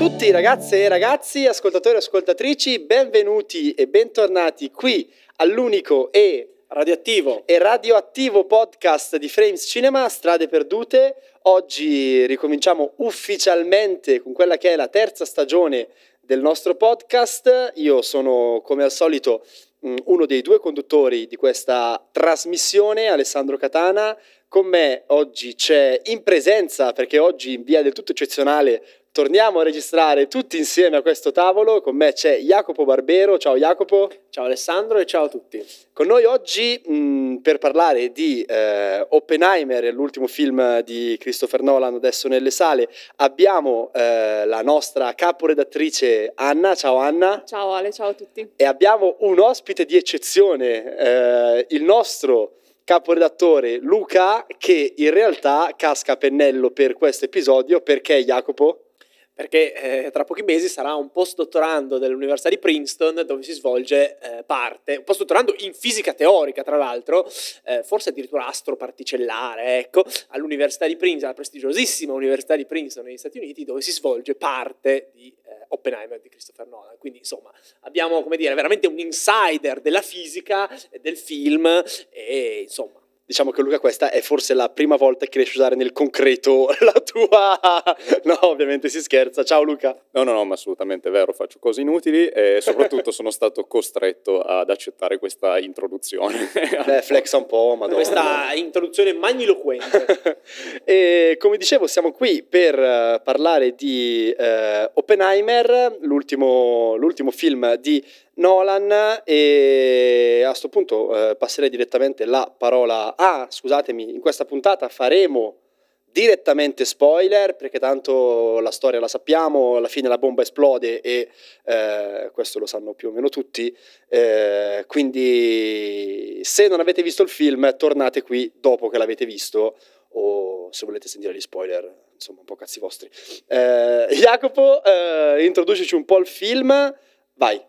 Tutti ragazze e ragazzi, ascoltatori e ascoltatrici, benvenuti e bentornati qui all'unico e Radioattivo. e radioattivo podcast di Frames Cinema, Strade Perdute. Oggi ricominciamo ufficialmente con quella che è la terza stagione del nostro podcast. Io sono come al solito mh, uno dei due conduttori di questa trasmissione, Alessandro Catana. Con me oggi c'è in presenza, perché oggi in via del tutto eccezionale torniamo a registrare tutti insieme a questo tavolo. Con me c'è Jacopo Barbero. Ciao Jacopo. Ciao Alessandro e ciao a tutti. Con noi oggi mh, per parlare di eh, Oppenheimer, l'ultimo film di Christopher Nolan adesso nelle sale, abbiamo eh, la nostra caporedattrice Anna. Ciao Anna. Ciao Ale, ciao a tutti. E abbiamo un ospite di eccezione, eh, il nostro caporedattore Luca, che in realtà casca a pennello per questo episodio perché Jacopo? Perché eh, tra pochi mesi sarà un postdottorando dell'Università di Princeton dove si svolge eh, parte, un postdottorando in fisica teorica tra l'altro, eh, forse addirittura astroparticellare, ecco, all'Università di Princeton, la prestigiosissima Università di Princeton negli Stati Uniti dove si svolge parte di eh, Oppenheimer di Christopher Nolan. Quindi insomma abbiamo come dire veramente un insider della fisica, e del film e insomma Diciamo che Luca questa è forse la prima volta che riesci a usare nel concreto la tua... No, ovviamente si scherza. Ciao Luca. No, no, no, ma assolutamente vero, faccio cose inutili e soprattutto sono stato costretto ad accettare questa introduzione. Beh, flexa un po', madonna. questa introduzione magniloquente. e come dicevo, siamo qui per eh, parlare di eh, Oppenheimer, l'ultimo, l'ultimo film di Nolan e a questo punto eh, passerei direttamente la parola. Ah, scusatemi, in questa puntata faremo direttamente spoiler perché tanto la storia la sappiamo, alla fine la bomba esplode e eh, questo lo sanno più o meno tutti, eh, quindi se non avete visto il film tornate qui dopo che l'avete visto o se volete sentire gli spoiler, insomma un po' cazzi vostri. Eh, Jacopo, eh, introducici un po' il film, vai.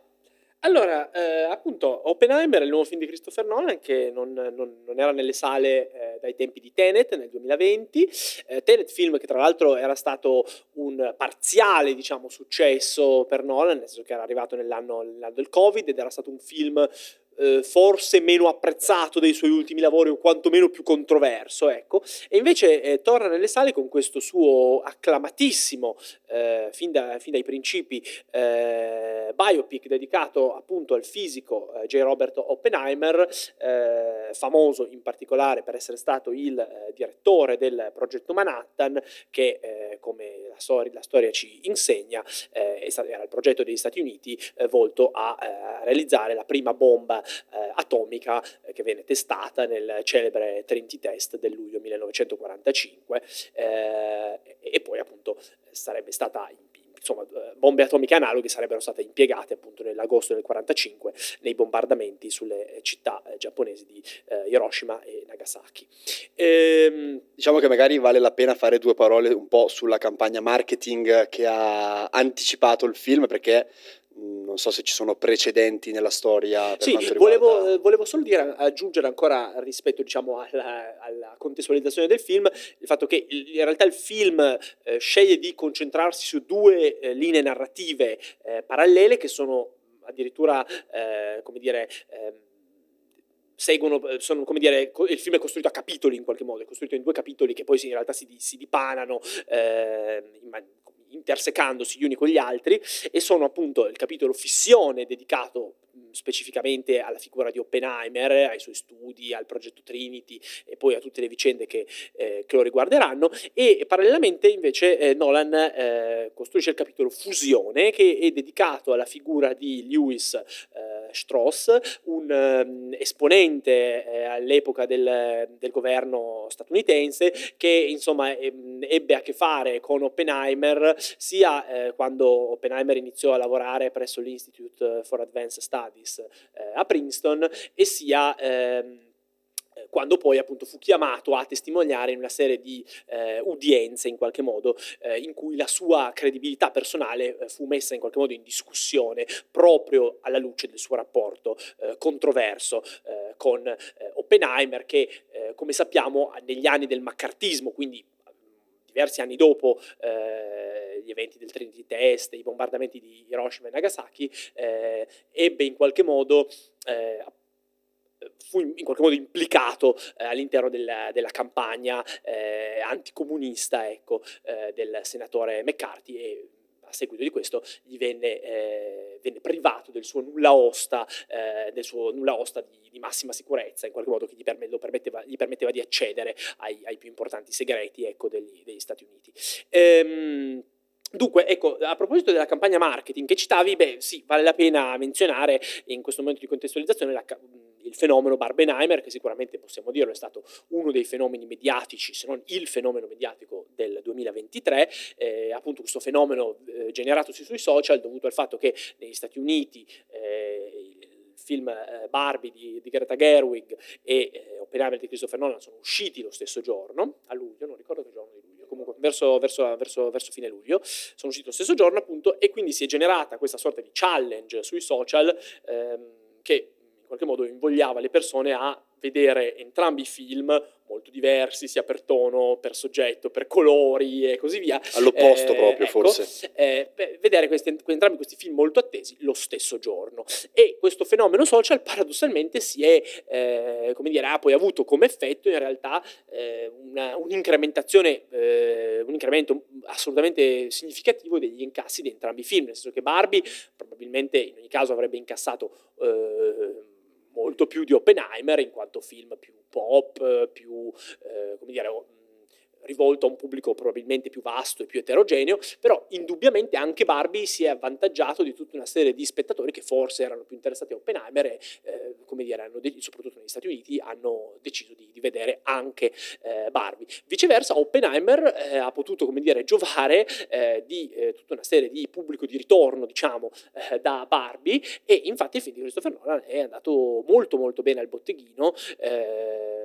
Allora, eh, appunto, Oppenheimer è il nuovo film di Christopher Nolan che non, non- non era nelle sale eh, dai tempi di Tenet nel 2020. Eh, Tenet, film che tra l'altro era stato un parziale, diciamo, successo per Nolan, nel senso che era arrivato nell'anno, nell'anno del Covid ed era stato un film eh, forse meno apprezzato dei suoi ultimi lavori o quantomeno più controverso, ecco. E invece eh, torna nelle sale con questo suo acclamatissimo, eh, fin, da- fin dai principi, eh, biopic dedicato appunto al fisico eh, J. Robert Oppenheimer, famoso in particolare per essere stato il direttore del progetto Manhattan, che come la, storia- la storia ci insegna era il progetto degli Stati Uniti volto a realizzare la prima bomba eh, atomica eh, che venne testata nel celebre Trinity Test del luglio 1945 eh, e poi appunto sarebbe stata insomma eh, bombe atomiche analoghe sarebbero state impiegate appunto nell'agosto del 45 nei bombardamenti sulle città giapponesi di eh, Hiroshima e Nagasaki. Ehm, Diciamo che magari vale la pena fare due parole un po' sulla campagna marketing che ha anticipato il film perché non so se ci sono precedenti nella storia. Per Sì, riguarda... volevo, eh, volevo solo dire, aggiungere ancora rispetto diciamo, alla, alla contestualizzazione del film, il fatto che in realtà il film eh, sceglie di concentrarsi su due eh, linee narrative eh, parallele che sono addirittura, eh, come dire... ehm, seguono, sono come dire, il film è costruito a capitoli in qualche modo, è costruito in due capitoli che poi in realtà si, si dipanano eh, in man- intersecandosi gli uni con gli altri e sono appunto il capitolo fissione dedicato specificamente alla figura di Oppenheimer, ai suoi studi, al progetto Trinity e poi a tutte le vicende che, eh, che lo riguarderanno e parallelamente invece eh, Nolan eh, costruisce il capitolo fusione che è dedicato alla figura di Lewis eh, Strauss, un ehm, esponente eh, all'epoca del, del governo statunitense che insomma ehm, ebbe a che fare con Oppenheimer sia eh, quando Oppenheimer iniziò a lavorare presso l'Institute for Advanced Studies eh, a Princeton e sia eh, quando poi appunto fu chiamato a testimoniare in una serie di eh, udienze in qualche modo eh, in cui la sua credibilità personale eh, fu messa in qualche modo in discussione proprio alla luce del suo rapporto eh, controverso eh, con eh, Oppenheimer che eh, come sappiamo negli anni del maccartismo quindi mm, diversi anni dopo eh, gli eventi del Trinity Test, i bombardamenti di Hiroshima e Nagasaki, eh, ebbe in qualche modo eh, fu in qualche modo implicato eh, all'interno della, della campagna eh, anticomunista ecco, eh, del senatore McCarthy e a seguito di questo gli venne, eh, venne privato del suo nulla osta, eh, del suo nulla osta di, di, massima sicurezza, in qualche modo che gli, permetteva, gli permetteva, di accedere ai, ai più importanti segreti ecco, degli, degli, Stati Uniti. Ehm, Dunque, ecco, a proposito della campagna marketing che citavi, beh, sì, vale la pena menzionare in questo momento di contestualizzazione la, il fenomeno Barbenheimer, che sicuramente possiamo dirlo è stato uno dei fenomeni mediatici, se non il fenomeno mediatico del 2023, eh, appunto questo fenomeno eh, generatosi sui social dovuto al fatto che negli Stati Uniti eh, il film eh, Barbie di, di, Greta Gerwig e eh, Oppenheimer di Christopher Nolan sono usciti lo stesso giorno, a luglio, non ricordo che giorno di luglio, comunque verso, verso, verso, verso, fine luglio, sono usciti lo stesso giorno appunto e quindi si è generata questa sorta di challenge sui social ehm, che qualche modo invogliava le persone a vedere entrambi i film molto diversi, sia per tono, per soggetto, per colori e così via. All'opposto eh, proprio, ecco, forse. Eh, vedere questi, entrambi questi film molto attesi lo stesso giorno. E questo fenomeno social paradossalmente si è, eh, come dire, ha poi avuto come effetto in realtà eh, una, un'incrementazione, eh, un incremento assolutamente significativo degli incassi di entrambi i film, nel senso che Barbie probabilmente in ogni caso avrebbe incassato eh, molto più di Oppenheimer in quanto film più pop, più, eh, come dire, rivolto a un pubblico probabilmente più vasto e più eterogeneo, però indubbiamente anche Barbie si è avvantaggiato di tutta una serie di spettatori che forse erano più interessati a Oppenheimer e, eh, come dire, de- soprattutto negli Stati Uniti, hanno deciso di, di vedere anche eh, Barbie. Viceversa, Oppenheimer eh, ha potuto, come dire, giovare eh, di eh, tutta una serie di pubblico di ritorno, diciamo, eh, da Barbie e infatti il film di Christopher Nolan è andato molto molto bene al botteghino mi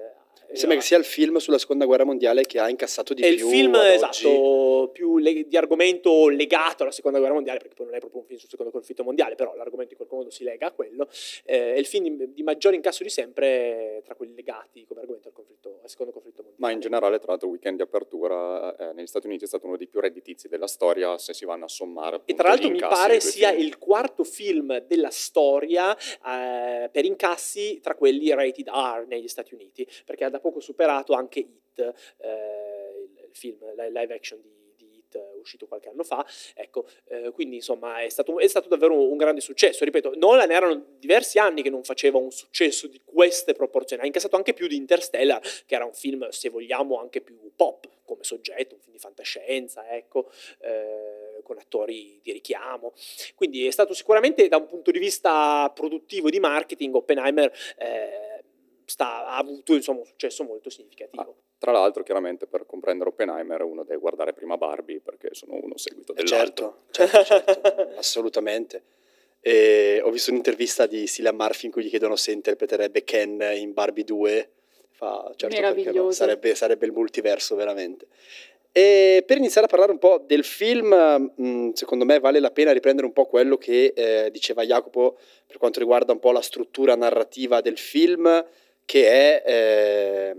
sembra che sia il film sulla seconda guerra mondiale che ha incassato di è più. È il film, esatto, più le- di argomento legato alla seconda guerra mondiale, perché poi non è proprio un film sul secondo conflitto mondiale, però l'argomento in qualche modo si lega a quello. Eh, è il film di, di maggiore incasso di sempre tra quelli legati come argomento al, conflitto, al secondo conflitto mondiale. Ma in generale, tra l'altro, il weekend di apertura eh, negli Stati Uniti è stato uno dei più redditizi della storia, se si vanno a sommare. E tra l'altro mi pare sia film. il quarto film della storia eh, per incassi tra quelli rated R negli Stati Uniti, perché ha da poco superato anche Hit, eh, il film live action di, Hit uscito qualche anno fa, ecco, eh, quindi insomma è stato, è stato, davvero un grande successo, ripeto, Nolan erano diversi anni che non faceva un successo di queste proporzioni, ha incassato anche più di Interstellar, che era un film, se vogliamo, anche più pop come soggetto, un film di fantascienza, ecco, eh, con attori di richiamo, quindi è stato sicuramente da un punto di vista produttivo di marketing Oppenheimer eh, sta, ha avuto insomma, un successo molto significativo. Ah, tra l'altro, chiaramente per comprendere Oppenheimer uno deve guardare prima Barbie perché sono uno seguito eh, dell'altro. Certo, certo, certo assolutamente. E ho visto un'intervista di Cillian Murphy in cui gli chiedono se interpreterebbe Ken in Barbie 2. Fa, certo no, sarebbe, sarebbe il multiverso veramente. E per iniziare a parlare un po' del film, mh, secondo me vale la pena riprendere un po' quello che eh, diceva Jacopo per quanto riguarda un po' la struttura narrativa del film che è eh,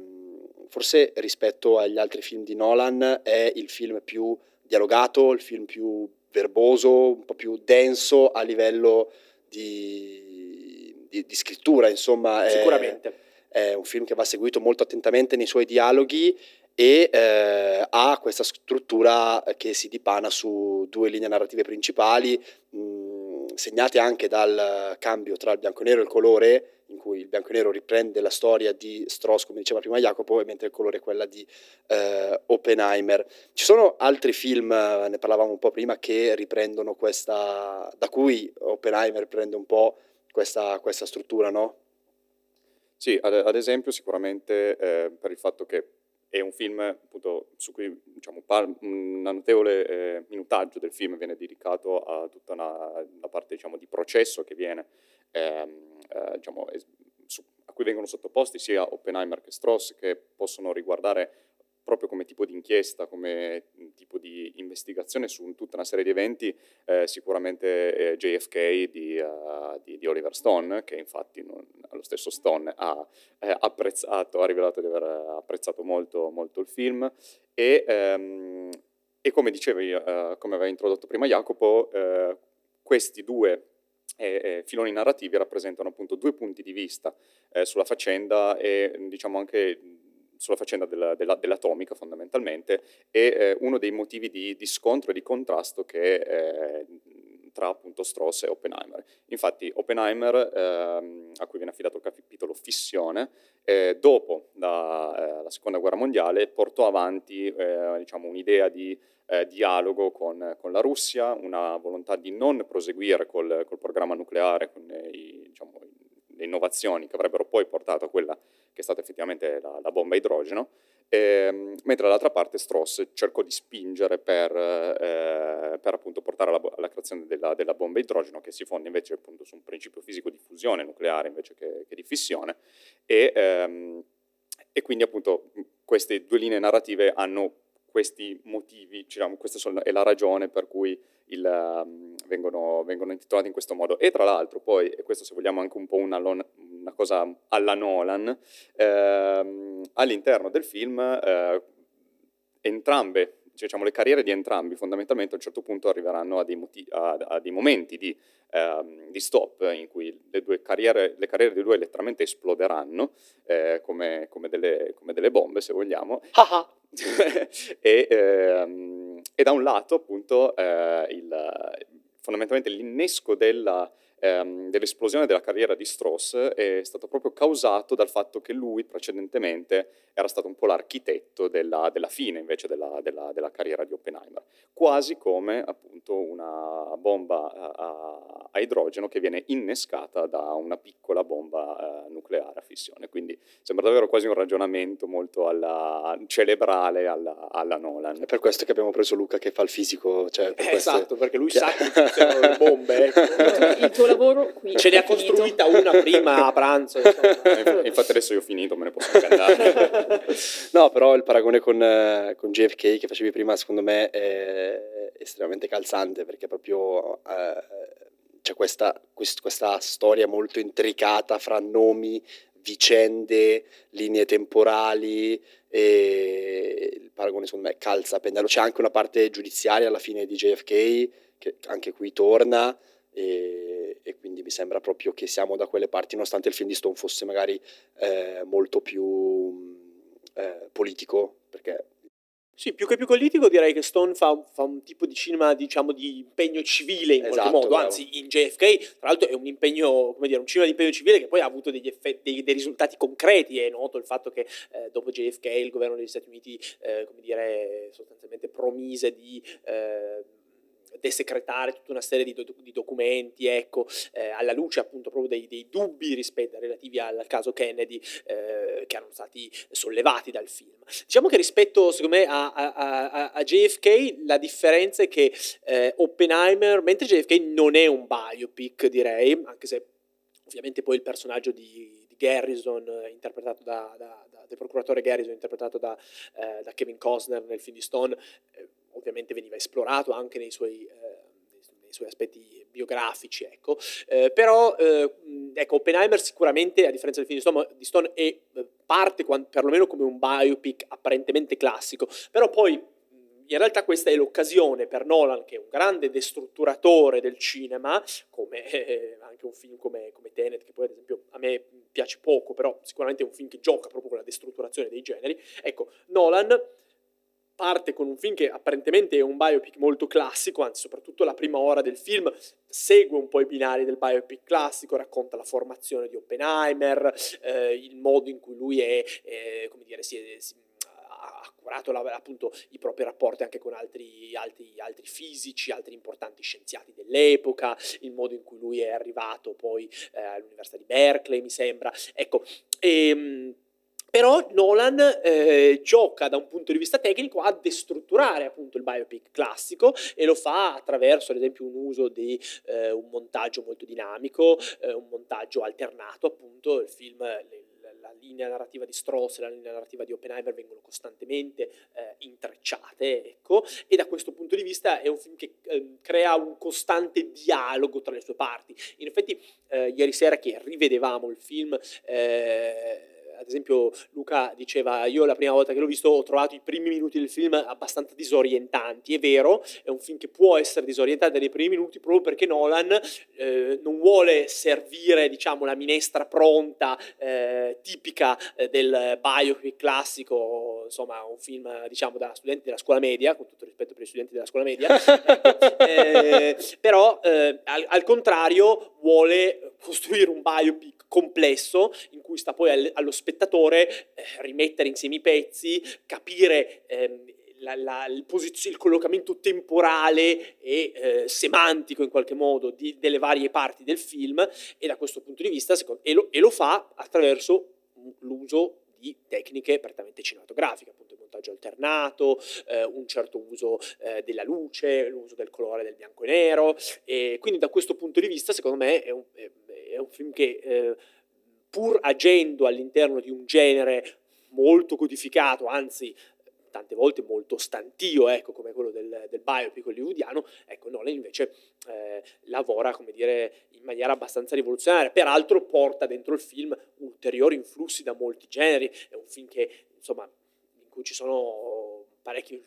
forse rispetto agli altri film di Nolan è il film più dialogato, il film più verboso, un po' più denso a livello di, di, di scrittura, insomma. Sicuramente. È, è, un film che va seguito molto attentamente nei suoi dialoghi e eh, ha questa struttura che si dipana su due linee narrative principali, mh, segnate anche dal cambio tra il bianco e nero e il colore, in cui il bianco e nero riprende la storia di Strauss, come diceva prima Jacopo, mentre il colore è quella di eh, Oppenheimer. Ci sono altri film, ne parlavamo un po' prima, che riprendono questa, da cui Oppenheimer prende un po' questa, questa struttura, no? Sì, ad, ad esempio sicuramente eh, per il fatto che è un film appunto, su cui diciamo, un notevole eh, minutaggio del film viene dedicato a tutta una, una parte diciamo, di processo che viene ehm, eh, diciamo, a cui vengono sottoposti sia Oppenheimer che Strauss, che possono riguardare proprio come tipo di inchiesta, come tipo di investigazione su tutta una serie di eventi, eh, sicuramente eh, JFK di, uh, di, di, Oliver Stone, che infatti non, lo stesso Stone ha eh, apprezzato, ha rivelato di aver apprezzato molto, molto il film. E, ehm, e come dicevi, uh, come aveva introdotto prima Jacopo, uh, questi due eh, filoni narrativi rappresentano appunto due punti di vista eh, sulla faccenda e diciamo anche sulla faccenda della, della, dell'atomica fondamentalmente e eh, uno dei motivi di, di, scontro e di contrasto che eh, tra appunto Strauss e Oppenheimer. Infatti Oppenheimer, ehm, a cui viene affidato il capitolo fissione, eh, dopo la, eh, la, seconda guerra mondiale portò avanti eh, diciamo, un'idea di eh, dialogo con, con, la Russia, una volontà di non proseguire col, col programma nucleare, con i, diciamo, le innovazioni che avrebbero poi portato a quella che è stata effettivamente la, la bomba a idrogeno, eh, mentre dall'altra parte Strauss cercò di spingere per, eh, per appunto portare alla, alla creazione della, della, bomba idrogeno che si fonda invece appunto su un principio fisico di fusione nucleare invece che, che di fissione e, ehm, e quindi appunto queste due linee narrative hanno questi motivi, diciamo, questa è la ragione per cui il, um, vengono, vengono, intitolati in questo modo. E tra l'altro poi, e questo se vogliamo anche un po' una, una cosa alla Nolan, ehm, all'interno del film eh, entrambe diciamo, le carriere di entrambi fondamentalmente a un certo punto arriveranno a dei, motivi, a, a dei momenti di, ehm, di, stop in cui le, carriere, le carriere dei due letteralmente esploderanno eh, come, come, delle, come, delle, bombe, se vogliamo. e, ehm, e, da un lato appunto eh, il, fondamentalmente l'innesco della ehm, dell'esplosione della carriera di Strauss è stato proprio causato dal fatto che lui precedentemente era stato un po' l'architetto della, della fine invece della, della, della, carriera di Oppenheimer, quasi come appunto una bomba a, a idrogeno che viene innescata da una piccola bomba uh, nucleare a fissione. Quindi sembra davvero quasi un ragionamento molto alla, cerebrale alla, alla, Nolan. È per questo che abbiamo preso Luca che fa il fisico. Cioè per eh, esatto, perché lui sa che funzionano le bombe. Ecco. lavoro qui. Ce ne ha costruita una prima a pranzo. Insomma. Infatti adesso io ho finito, me ne posso andare. no, però il paragone con, eh, con, JFK che facevi prima secondo me è estremamente calzante perché proprio eh, c'è questa, quest, questa storia molto intricata fra nomi, vicende, linee temporali e il paragone secondo me calza a pennello. C'è anche una parte giudiziaria alla fine di JFK che anche qui torna e, e, quindi mi sembra proprio che siamo da quelle parti, nonostante il film di Stone fosse magari eh, molto più eh, politico, perché... Sì, più che più politico direi che Stone fa, fa un tipo di cinema, diciamo, di impegno civile in esatto, qualche modo, bravo. anzi in JFK, tra l'altro è un impegno, come dire, un cinema di impegno civile che poi ha avuto degli effetti, dei, dei risultati concreti, è noto il fatto che eh, dopo JFK il governo degli Stati Uniti, eh, come dire, sostanzialmente promise di eh, desecretare tutta una serie di, do- di documenti, ecco, eh, alla luce appunto proprio dei, dei dubbi rispetto, relativi al, caso Kennedy eh, che erano stati sollevati dal film. Diciamo che rispetto, secondo me, a, a, a, a JFK la differenza è che eh, Oppenheimer, mentre JFK non è un biopic, direi, anche se ovviamente poi il personaggio di, di Garrison, eh, interpretato da, da, da, del procuratore Garrison, interpretato da, eh, da Kevin Costner nel film di Stone, eh, ovviamente veniva esplorato anche nei suoi, eh, nei suoi aspetti biografici, ecco. Eh, però eh, ecco, Oppenheimer sicuramente, a differenza del film di Stone, di Stone è, eh, parte quando, perlomeno come un biopic apparentemente classico, però poi in realtà questa è l'occasione per Nolan, che è un grande destrutturatore del cinema, come eh, anche un film come, come, Tenet, che poi ad esempio a me piace poco, però sicuramente è un film che gioca proprio con la destrutturazione dei generi. Ecco, Nolan parte con un film che apparentemente è un biopic molto classico, anzi soprattutto la prima ora del film segue un po' i binari del biopic classico, racconta la formazione di Oppenheimer, eh, il modo in cui lui è, eh, come dire, si è, si, ha curato appunto i propri rapporti anche con altri, altri, altri, fisici, altri importanti scienziati dell'epoca, il modo in cui lui è arrivato poi eh, all'Università di Berkeley, mi sembra. Ecco, e, ehm, però Nolan eh, gioca da un punto di vista tecnico a destrutturare appunto il biopic classico e lo fa attraverso ad esempio un uso di un montaggio molto dinamico, eh, un montaggio alternato appunto, il film, le, la linea narrativa di Strauss e la linea narrativa di Oppenheimer vengono costantemente eh, intrecciate, ecco, e da questo punto di vista è un film che eh, crea un costante dialogo tra le sue parti. In effetti, eh, ieri sera che rivedevamo il film, eh, ad esempio Luca diceva io la prima volta che l'ho visto ho trovato i primi minuti del film abbastanza disorientanti, è vero, è un film che può essere disorientante nei primi minuti proprio perché Nolan eh, non vuole servire diciamo la minestra pronta eh, tipica eh, del biopic classico, insomma un film diciamo da studenti della scuola media, con tutto rispetto per gli studenti della scuola media, eh, però eh, al, al contrario vuole costruire un biopic complesso in cui sta poi allo spettatore eh, rimettere insieme i pezzi, capire ehm, la, la, il, posizio, il, collocamento temporale e eh, semantico in qualche modo di, delle varie parti del film e da questo punto di vista secondo, e, lo, e lo fa attraverso l'uso di tecniche prettamente cinematografiche, appunto il montaggio alternato, eh, un certo uso eh, della luce, l'uso del colore del bianco e nero, e quindi da questo punto di vista secondo me è un, è un film che eh, pur agendo all'interno di un genere molto codificato, anzi tante volte molto stantio, ecco, come quello del, del biopic hollywoodiano, ecco, Nolan invece eh, lavora, come dire, in maniera abbastanza rivoluzionaria. Peraltro porta dentro il film ulteriori influssi da molti generi, è un film che, insomma, in cui ci sono parecchie,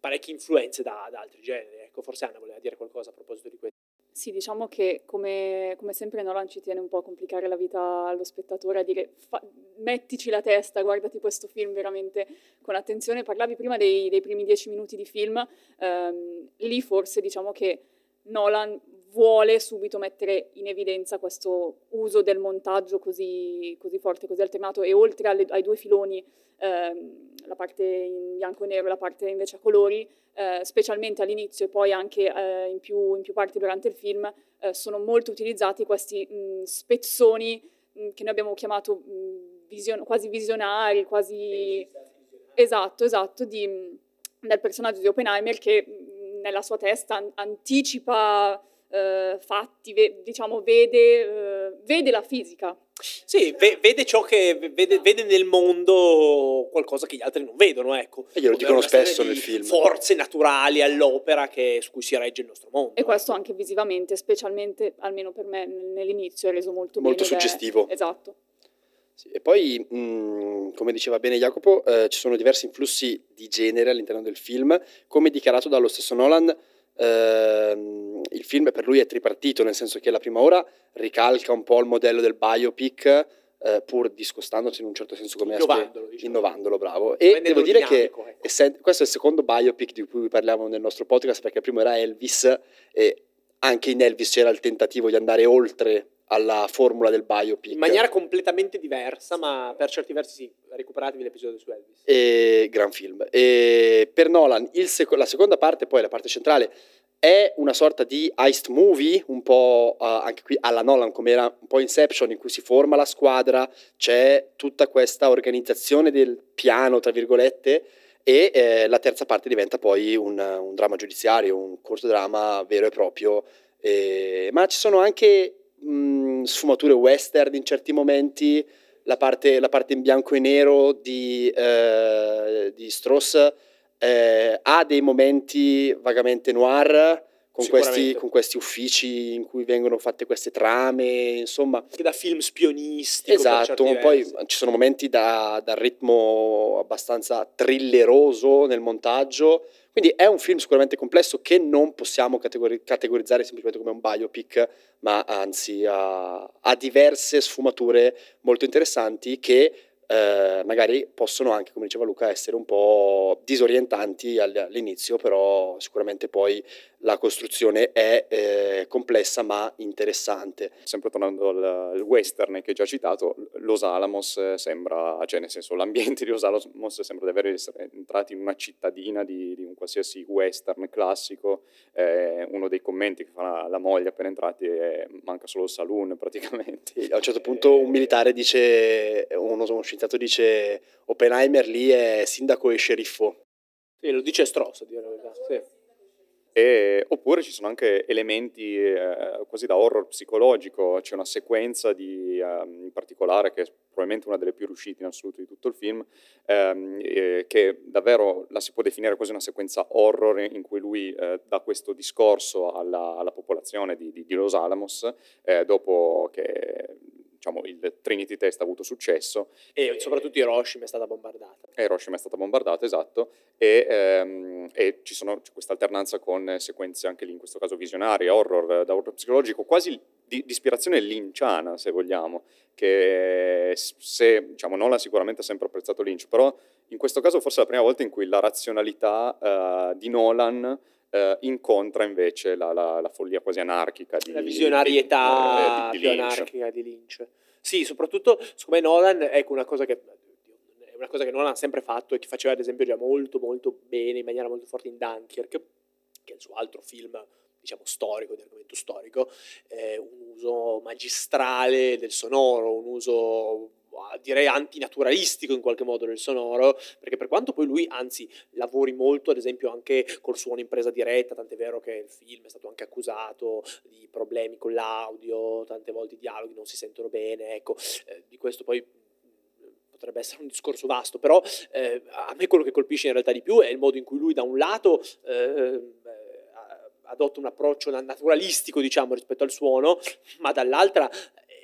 parecchie influenze da, da altri generi. Ecco, forse Anna voleva dire qualcosa a proposito di questo. Sì, diciamo che come, come, sempre Nolan ci tiene un po' a complicare la vita allo spettatore, a dire fa, mettici la testa, guardati questo film veramente con attenzione. Parlavi prima dei, dei primi dieci minuti di film, ehm, lì forse diciamo che Nolan vuole subito mettere in evidenza questo uso del montaggio così, così forte, così alternato e oltre alle, ai due filoni, ehm, la parte in bianco e nero e la parte invece a colori, eh, specialmente all'inizio e poi anche eh, in, più, in, più, parti durante il film, eh, sono molto utilizzati questi mh, spezzoni mh, che noi abbiamo chiamato mh, vision- quasi visionari, quasi... Esatto, esatto, di, del personaggio di Oppenheimer che nella sua testa anticipa eh, fatti, ve, diciamo, vede, eh, vede, la fisica. Sì, ve, vede ciò che vede, vede, nel mondo qualcosa che gli altri non vedono, ecco. E glielo dicono spesso nel film. Forze naturali all'opera che, su cui si regge il nostro mondo. E questo ecco. anche visivamente, specialmente, almeno per me, nell'inizio è reso molto, molto suggestivo. È, esatto. Sì, e poi, mh, come diceva bene Jacopo, eh, ci sono diversi influssi di genere all'interno del film, come dichiarato dallo stesso Nolan Uh, il film per lui è tripartito, nel senso che la prima ora ricalca un po' il modello del biopic, uh, pur discostandosi in un certo senso come innovandolo, diciamo. innovandolo bravo. E devo dire dinamico, che ecco. essendo, questo è il secondo biopic di cui parliamo nel nostro podcast, perché il primo era Elvis e anche in Elvis c'era il tentativo di andare oltre alla formula del biopic. In maniera completamente diversa, ma per certi versi sì, recuperatevi l'episodio su Elvis. E, gran film. E per Nolan sec- la seconda parte, poi la parte centrale, è una sorta di heist movie, un po' uh, anche qui alla Nolan, come era un po' Inception, in cui si forma la squadra, c'è tutta questa organizzazione del piano, tra virgolette, e eh, la terza parte diventa poi un, un dramma giudiziario, un corto dramma vero e proprio. Eh, ma ci sono anche mh, sfumature western in certi momenti, la parte, la parte in bianco e nero di, eh, di Strauss eh, ha dei momenti vagamente noir, con questi, con questi, uffici in cui vengono fatte queste trame, insomma. Anche da film spionisti. Esatto, poi ci sono momenti da, da, ritmo abbastanza thrilleroso nel montaggio, quindi è un film sicuramente complesso che non possiamo categori- categorizzare semplicemente come un biopic, ma anzi ha, ha diverse sfumature molto interessanti che eh, magari possono anche, come diceva Luca, essere un po' disorientanti all'inizio, però sicuramente poi la costruzione è eh, complessa ma interessante. Sempre tornando al, al, western che hai già citato, Los Alamos sembra, cioè nel senso l'ambiente di Los Alamos sembra di essere entrati in una cittadina di, di un qualsiasi western classico. Eh, uno dei commenti che fa la moglie appena entrati è manca solo il saloon praticamente. A un certo punto un militare dice, uno, uno scienziato dice Oppenheimer lì è sindaco e sceriffo. Sì, lo dice Stross, a dire la verità. Sì. E, oppure ci sono anche elementi eh, quasi da horror psicologico, c'è una sequenza di, um, in particolare che è probabilmente una delle più riuscite in assoluto di tutto il film, ehm, eh, che davvero la si può definire quasi una sequenza horror in cui lui eh, dà questo discorso alla, alla popolazione di, di, di, Los Alamos eh, dopo che diciamo, il Trinity Test ha avuto successo. E soprattutto Hiroshima è stata bombardata. E Hiroshima è stata bombardata, esatto, e, ehm, e ci sono, questa alternanza con sequenze anche lì, in questo caso visionarie, horror, da horror psicologico, quasi di, di ispirazione linciana, se vogliamo, che se, diciamo, Nolan sicuramente ha sempre apprezzato Lynch, però in questo caso forse è la prima volta in cui la razionalità uh, di Nolan eh, incontra invece la, la, la, follia quasi anarchica di La visionarietà di, di, di, più anarchica di Lynch. Sì, soprattutto, secondo me Nolan, ecco una cosa che è una cosa che Nolan ha sempre fatto e che faceva ad esempio già molto molto bene, in maniera molto forte in Dunkirk, che è il suo altro film diciamo storico, di argomento storico, eh, un uso magistrale del sonoro, un uso direi antinaturalistico in qualche modo del sonoro, perché per quanto poi lui anzi lavori molto ad esempio anche col suono in presa diretta, tant'è vero che il film è stato anche accusato di problemi con l'audio, tante volte i dialoghi non si sentono bene, ecco, eh, di questo poi mm, potrebbe essere un discorso vasto, però eh, a me quello che colpisce in realtà di più è il modo in cui lui da un lato eh, adotta un approccio naturalistico diciamo rispetto al suono, ma dall'altra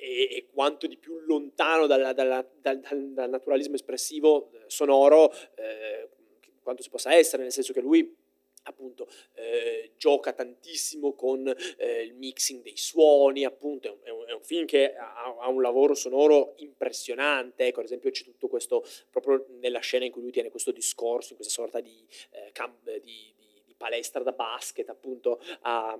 e, e, quanto di più lontano dalla, dalla, dal, dal, naturalismo espressivo eh, sonoro eh, quanto si possa essere, nel senso che lui appunto eh, gioca tantissimo con eh, il mixing dei suoni, appunto è un, è un film che ha, ha, un lavoro sonoro impressionante, ecco ad esempio c'è tutto questo proprio nella scena in cui lui tiene questo discorso, in questa sorta di, eh, camp, di, di, di palestra da basket appunto a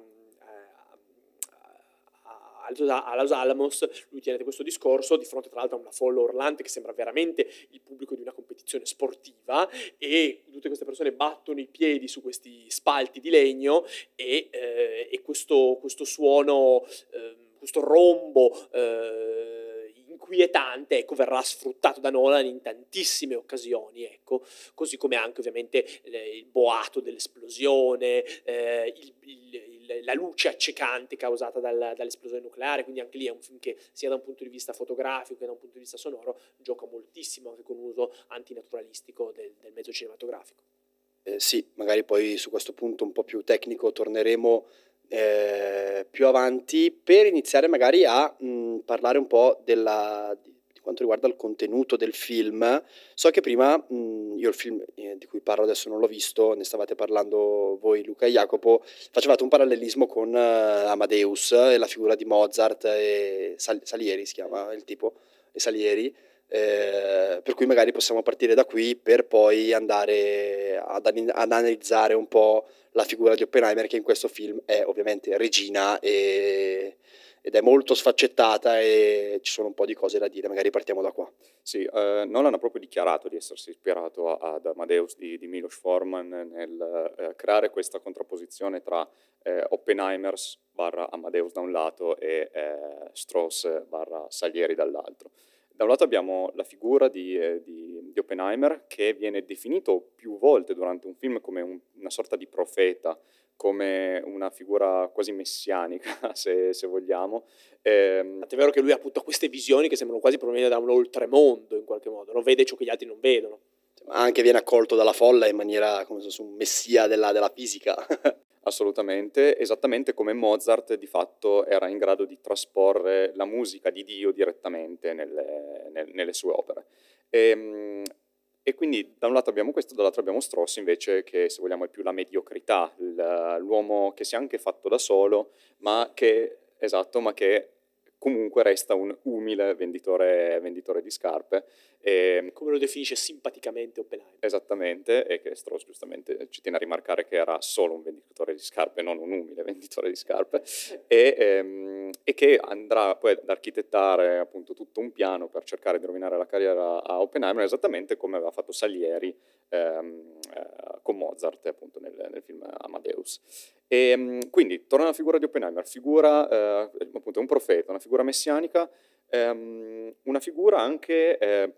Los Alamos, lui tiene questo discorso di fronte tra l'altro a una folla orlante che sembra veramente il pubblico di una competizione sportiva e tutte queste persone battono i piedi su questi spalti di legno e, eh, e questo, questo, suono, eh, questo rombo eh, inquietante ecco, verrà sfruttato da Nolan in tantissime occasioni, ecco, così come anche ovviamente il boato dell'esplosione, eh, il, il la luce accecante causata dal, dall'esplosione nucleare, quindi anche lì è un film che sia da un punto di vista fotografico che da un punto di vista sonoro gioca moltissimo anche con un uso antinaturalistico del, del mezzo cinematografico. Eh, sì, magari poi su questo punto un po' più tecnico torneremo eh, più avanti per iniziare magari a mh, parlare un po' della, quanto riguarda il contenuto del film, so che prima mh, io il film eh, di cui parlo adesso non l'ho visto, ne stavate parlando voi Luca e Jacopo, facevate un parallelismo con uh, Amadeus e la figura di Mozart e Sal- Salieri si chiama il tipo, e Salieri. Eh, per cui magari possiamo partire da qui per poi andare ad, ad analizzare un po' la figura di Oppenheimer che in questo film è ovviamente regina e ed è molto sfaccettata e ci sono un po' di cose da dire, magari partiamo da qua. Sì, eh, Nolan ha proprio dichiarato di essersi ispirato ad Amadeus di, di Milos Forman nel eh, creare questa contrapposizione tra eh, Oppenheimer barra Amadeus da un lato e eh, Strauss barra Salieri dall'altro. Da un lato abbiamo la figura di, eh, di, di, Oppenheimer che viene definito più volte durante un film come un, una sorta di profeta, come una figura quasi messianica, se, se vogliamo. Eh, è vero che lui ha appunto queste visioni che sembrano quasi provenire da un oltremondo in qualche modo, non vede ciò che gli altri non vedono. Anche viene accolto dalla folla in maniera come se fosse un messia della, della fisica. Assolutamente, esattamente come Mozart di fatto era in grado di trasporre la musica di Dio direttamente nelle, nelle, sue opere. E, ehm, e quindi da un lato abbiamo questo, dall'altro abbiamo Strauss invece che se vogliamo è più la mediocrità, l'uomo che si è anche fatto da solo, ma che, esatto, ma che comunque resta un umile venditore, venditore di scarpe. E, Come lo definisce simpaticamente Oppenheimer. Esattamente, e che Strauss giustamente ci tiene a rimarcare che era solo un venditore di scarpe, non un umile venditore di scarpe, e, ehm, e che andrà poi ad architettare appunto tutto un piano per cercare di rovinare la carriera a Oppenheimer, esattamente come aveva fatto Salieri ehm, eh, con Mozart appunto nel, nel film Amadeus. E, ehm, quindi, torna alla figura di Oppenheimer, figura, eh, appunto, un profeta, una figura messianica, ehm, una figura anche eh,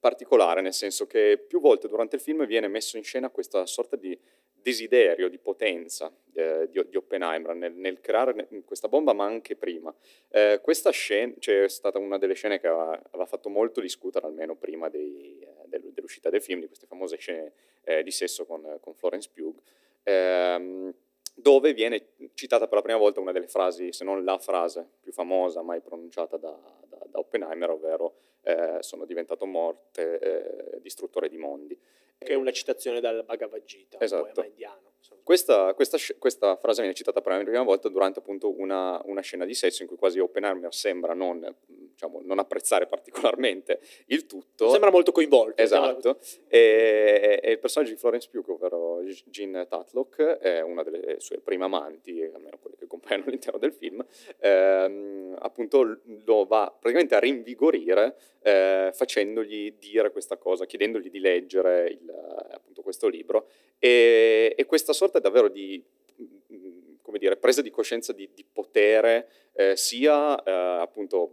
particolare, nel senso che più volte durante il film viene messo in scena questa sorta di, desiderio di potenza eh, di, di, Oppenheimer nel, nel, creare questa bomba, ma anche prima. Eh, questa scena, cioè, è stata una delle scene che aveva, aveva fatto molto discutere, almeno prima dei, dell'uscita del film, di queste famose scene eh, di sesso con, con Florence Pugh, ehm, dove viene citata per la prima volta una delle frasi, se non la frase più famosa mai pronunciata da, da, da Oppenheimer, ovvero eh, sono diventato morte, eh, distruttore di mondi. Che è una citazione dal Bhagavad Gita, esatto. un poema indiano. Questa, questa, questa, frase viene citata per la prima volta durante appunto una, una, scena di sesso in cui quasi Oppenheimer sembra non, diciamo, non apprezzare particolarmente il tutto. Sembra molto coinvolto. Esatto. E, e, il personaggio di Florence Pugh, ovvero Jean Tatlock, è una delle sue prime amanti, almeno quelle che compaiono all'interno del film, ehm, appunto lo va praticamente a rinvigorire eh, facendogli dire questa cosa, chiedendogli di leggere il, appunto questo libro e, e questa sorta davvero di come dire, presa di coscienza di, di potere eh, sia eh, appunto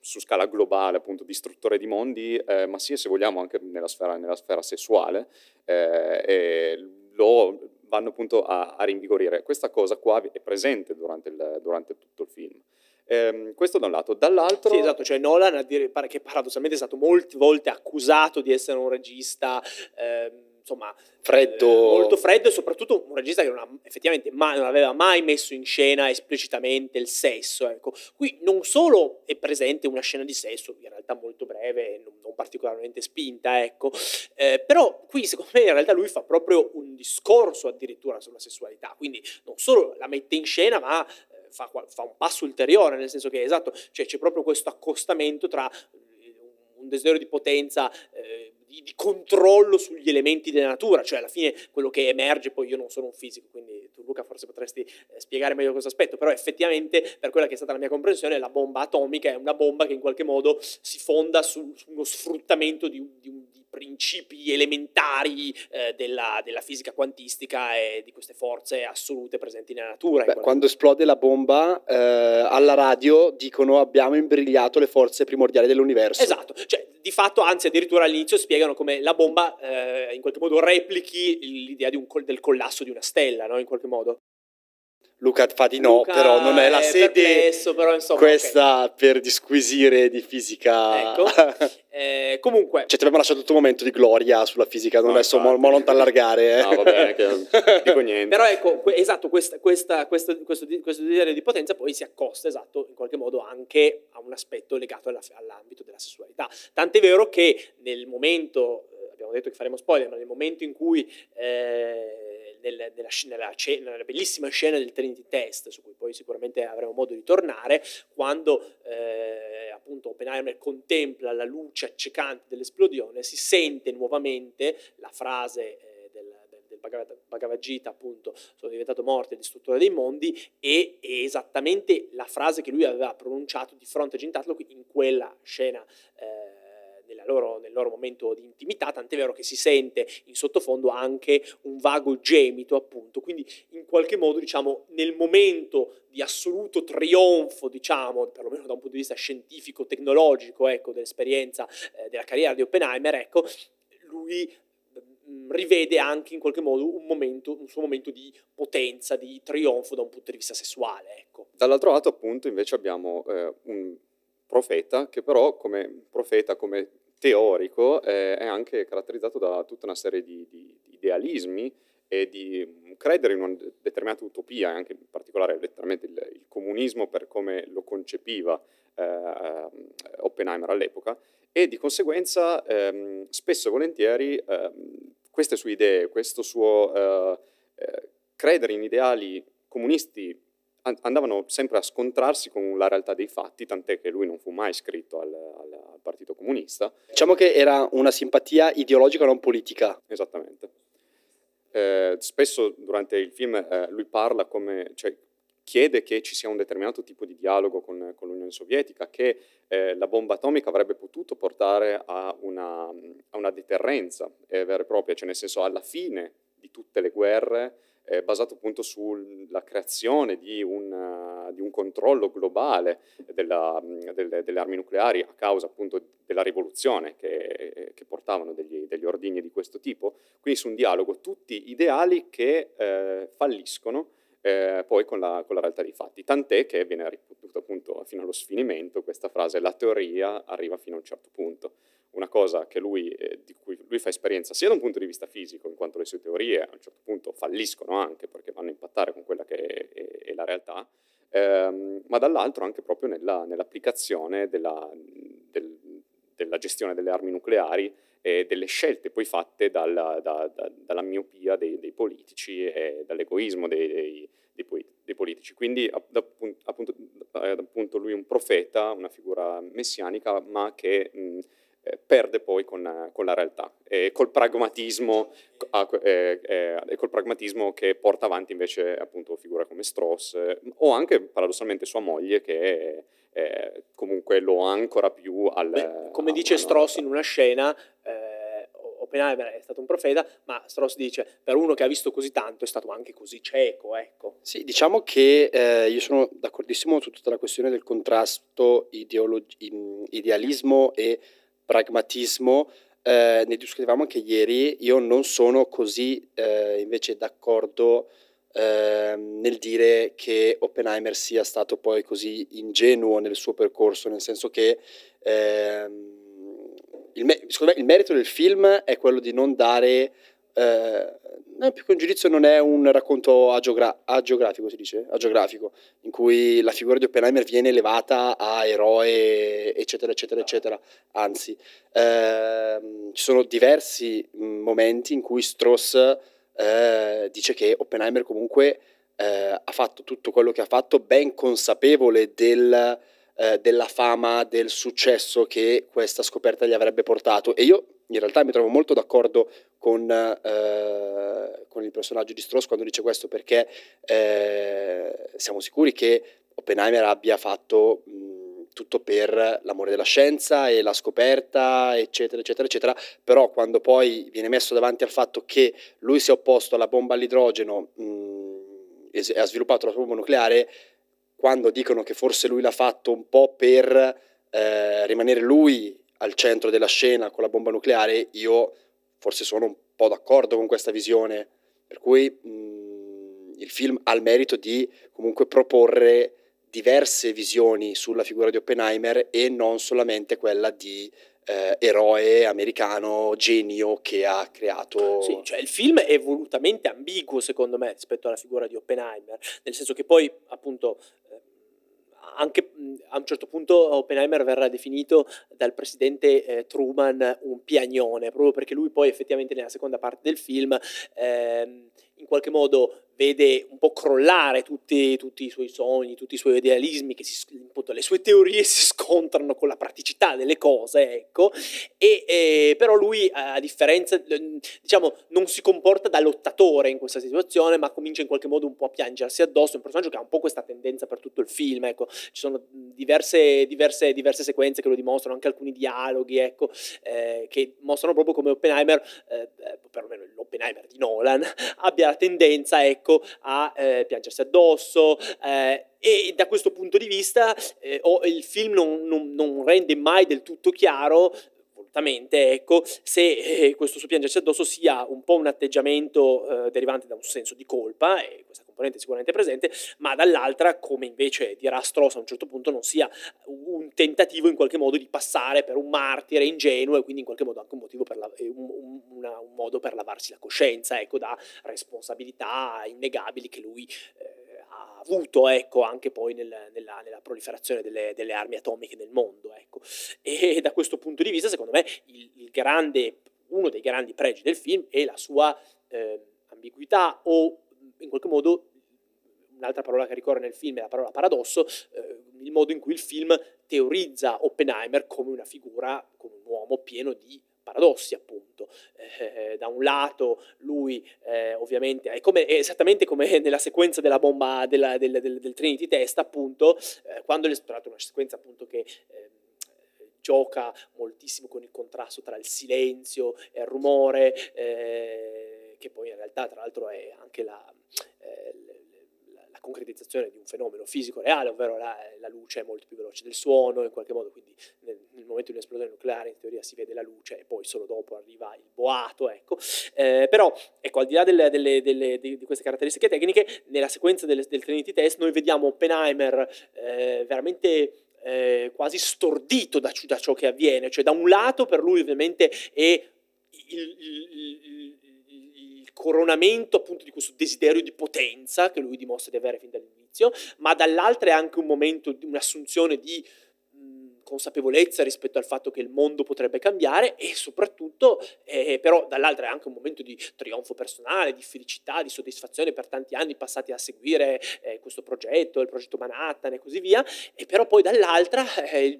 su scala globale, appunto distruttore di mondi, eh, ma sia se vogliamo anche nella sfera, nella sfera sessuale, eh, lo vanno appunto a, a, rinvigorire. Questa cosa qua è presente durante, il, durante tutto il film. Eh, questo da un lato, dall'altro... Sì, esatto, cioè Nolan, a dire, che paradossalmente è stato molte volte accusato di essere un regista... Ehm, insomma, freddo. Eh, molto freddo e soprattutto un regista che non ha, effettivamente mai, non aveva mai messo in scena esplicitamente il sesso. Ecco. Qui non solo è presente una scena di sesso, in realtà molto breve, non, non particolarmente spinta, ecco, eh, però qui secondo me in realtà lui fa proprio un discorso addirittura sulla sessualità, quindi non solo la mette in scena, ma eh, fa, fa, un passo ulteriore, nel senso che esatto, cioè c'è proprio questo accostamento tra eh, un desiderio di potenza eh, di, di, controllo sugli elementi della natura, cioè alla fine quello che emerge, poi io non sono un fisico, quindi tu Luca forse potresti eh, spiegare meglio questo aspetto, però effettivamente per quella che è stata la mia comprensione la bomba atomica è una bomba che in qualche modo si fonda su, su uno sfruttamento di, di, di principi elementari eh, della, della, fisica quantistica e di queste forze assolute presenti nella natura. Beh, quando esplode la bomba eh, alla radio dicono abbiamo imbrigliato le forze primordiali dell'universo. Esatto, cioè di fatto, anzi addirittura all'inizio spiegano come la bomba eh, in qualche modo replichi l'idea un, del collasso di una stella, no? in qualche modo. Luca fa di no, Luca però non è la sede perplesso, però, insomma, questa okay. per disquisire di fisica. Ecco. Eh, comunque, cioè, ti abbiamo lasciato il tuo momento di gloria sulla fisica, non no, adesso mo, mo non t'allargare. Eh. No, va bene, che dico niente. però ecco, que- esatto, questa, questa, questo, questo, questo desiderio di potenza poi si accosta, esatto, in qualche modo anche a un aspetto legato alla, all'ambito della sessualità. Tant'è vero che nel momento, eh, abbiamo detto che faremo spoiler, ma nel momento in cui... Eh, nel, nella, nella, nella, bellissima scena del Trinity Test, su cui poi sicuramente avremo modo di tornare, quando eh, appunto Oppenheimer contempla la luce accecante dell'esplosione, si sente nuovamente la frase eh, del, del Bhagavad Gita, appunto, sono diventato morte, distruttore dei mondi, e è esattamente la frase che lui aveva pronunciato di fronte a Jim Tatlock in quella scena eh, loro, nel loro momento di intimità, tant'è vero che si sente in sottofondo anche un vago gemito, appunto. Quindi in qualche modo, diciamo, nel momento di assoluto trionfo, diciamo, perlomeno da un punto di vista scientifico, tecnologico, ecco, dell'esperienza eh, della carriera di Oppenheimer, ecco, lui mm, rivede anche in qualche modo un, momento, un suo momento di potenza, di trionfo da un punto di vista sessuale. Ecco. Dall'altro lato, appunto, invece abbiamo eh, un profeta che però come profeta, come teorico eh, è anche caratterizzato da tutta una serie di, di, di idealismi e di mm, credere in una determinata utopia, anche in particolare letteralmente il, il comunismo per come lo concepiva eh, Oppenheimer all'epoca, e di conseguenza ehm, spesso e volentieri ehm, queste sue idee, questo suo eh, eh credere in ideali comunisti andavano sempre a scontrarsi con la realtà dei fatti, tant'è che lui non fu mai iscritto al, al, al Partito Comunista. Diciamo che era una simpatia ideologica, non politica. Esattamente. Eh, spesso durante il film eh, lui parla come, cioè, chiede che ci sia un determinato tipo di dialogo con, con l'Unione Sovietica, che eh, la bomba atomica avrebbe potuto portare a una, a una deterrenza eh, vera e propria, cioè nel senso alla fine di tutte le guerre eh, basato appunto sulla creazione di un, uh, di un controllo globale della, delle, delle, armi nucleari a causa appunto della rivoluzione che, che portavano degli, degli, ordigni di questo tipo, quindi su un dialogo tutti ideali che eh, falliscono eh, poi con la, con la, realtà dei fatti, tant'è che viene ripetuta appunto fino allo sfinimento questa frase, la teoria arriva fino a un certo punto. Una cosa lui, eh, di cui lui fa esperienza sia da un punto di vista fisico, in quanto le sue teorie a un certo punto falliscono anche perché vanno a impattare con quella che è, è, è la realtà, ehm, ma dall'altro anche proprio nella, nell'applicazione della, del, della, gestione delle armi nucleari e delle scelte poi fatte dalla, da, da, dalla miopia dei, dei, politici e dall'egoismo dei, dei, dei politici. Quindi appunto, appunto, lui è un profeta, una figura messianica, ma che... Mh, eh, perde poi con, con, la realtà e col pragmatismo, eh, eh, col pragmatismo che porta avanti invece appunto figure come Strauss eh, o anche paradossalmente sua moglie che eh, comunque lo ancora più al... Beh, come dice Strauss in una scena, Oppenheimer è stato un profeta, ma Strauss dice per uno che ha visto così tanto è stato anche così cieco. Ecco. Sì, diciamo che eh, io sono d'accordissimo su tutta la questione del contrasto ideolog- idealismo e pragmatismo, eh, ne discutevamo anche ieri, io non sono così eh, invece d'accordo eh, nel dire che Oppenheimer sia stato poi così ingenuo nel suo percorso, nel senso che ehm, il, me- me, il merito del film è quello di non dare eh, più che un giudizio non è un racconto agiogra- agiografico, si dice, agiografico, in cui la figura di Oppenheimer viene elevata a eroe, eccetera, eccetera, eccetera. Anzi, ehm, ci sono diversi momenti in cui Strauss eh, dice che Oppenheimer comunque eh, ha fatto tutto quello che ha fatto ben consapevole del, eh, della fama, del successo che questa scoperta gli avrebbe portato. E io in realtà mi trovo molto d'accordo con, eh, con il personaggio di Strauss quando dice questo perché eh, siamo sicuri che Oppenheimer abbia fatto mh, tutto per l'amore della scienza e la scoperta, eccetera, eccetera, eccetera, però quando poi viene messo davanti al fatto che lui si è opposto alla bomba all'idrogeno mh, e ha sviluppato la sua bomba nucleare, quando dicono che forse lui l'ha fatto un po' per eh, rimanere lui al centro della scena con la bomba nucleare, io forse sono un po' d'accordo con questa visione, per cui mh, il film ha il merito di comunque proporre diverse visioni sulla figura di Oppenheimer e non solamente quella di eh, eroe americano genio che ha creato. Sì, cioè il film è volutamente ambiguo secondo me rispetto alla figura di Oppenheimer, nel senso che poi appunto anche a un certo punto Oppenheimer verrà definito dal presidente eh, Truman un piagnone, proprio perché lui poi effettivamente nella seconda parte del film eh, in qualche modo vede un po' crollare tutti, tutti, i suoi sogni, tutti i suoi idealismi, che si, appunto, le sue teorie si scontrano con la praticità delle cose, ecco, e, e, però lui a differenza, diciamo, non si comporta da lottatore in questa situazione, ma comincia in qualche modo un po' a piangersi addosso, è un personaggio che ha un po' questa tendenza per tutto il film, ecco, ci sono diverse, diverse, diverse sequenze che lo dimostrano, anche alcuni dialoghi, ecco, eh, che mostrano proprio come Oppenheimer, eh, eh perlomeno l'Oppenheimer di Nolan, abbia la tendenza, ecco, a eh, piangersi addosso. Eh, e da questo punto di vista eh, il film non, non, non rende mai del tutto chiaro ecco, se eh, questo suo piangersi addosso sia un po' un atteggiamento eh, derivante da un senso di colpa, e questa componente è sicuramente presente, ma dall'altra, come invece dirà Strauss a un certo punto, non sia un tentativo in qualche modo di passare per un martire ingenuo e quindi in qualche modo anche un, motivo per la, un, un, una, un modo per lavarsi la coscienza, ecco, da responsabilità innegabili che lui... Eh, avuto ecco, anche poi nel, nella, nella, proliferazione delle, delle, armi atomiche nel mondo. Ecco. E da questo punto di vista, secondo me, il, il grande, uno dei grandi pregi del film è la sua eh, ambiguità o in qualche modo un'altra parola che ricorre nel film è la parola paradosso, eh, il modo in cui il film teorizza Oppenheimer come una figura, come un uomo pieno di paradossi appunto. Eh, da un lato lui eh, ovviamente è, come, è, esattamente come nella sequenza della bomba della, del, del, del, Trinity Test appunto, eh, quando l'esplorato una sequenza appunto che ehm, gioca moltissimo con il contrasto tra il silenzio e il rumore, eh, che poi in realtà tra l'altro è anche la, eh, la concretizzazione di un fenomeno fisico reale, ovvero la, la, luce è molto più veloce del suono, in qualche modo, quindi nel, nel, momento di un'esplosione nucleare in teoria si vede la luce e poi solo dopo arriva il boato, ecco. Eh, però, ecco, al di là delle, delle, delle, di, queste caratteristiche tecniche, nella sequenza del, del Trinity Test noi vediamo Oppenheimer eh, veramente... Eh, quasi stordito da, da, ciò che avviene, cioè da un lato per lui ovviamente è il, il, il coronamento appunto di questo desiderio di potenza che lui dimostra di avere fin dall'inizio, ma dall'altra è anche un momento di un'assunzione di consapevolezza rispetto al fatto che il mondo potrebbe cambiare e soprattutto eh, però dall'altra è anche un momento di trionfo personale, di felicità, di soddisfazione per tanti anni passati a seguire eh, questo progetto, il progetto Manhattan e così via, e però poi dall'altra eh, il,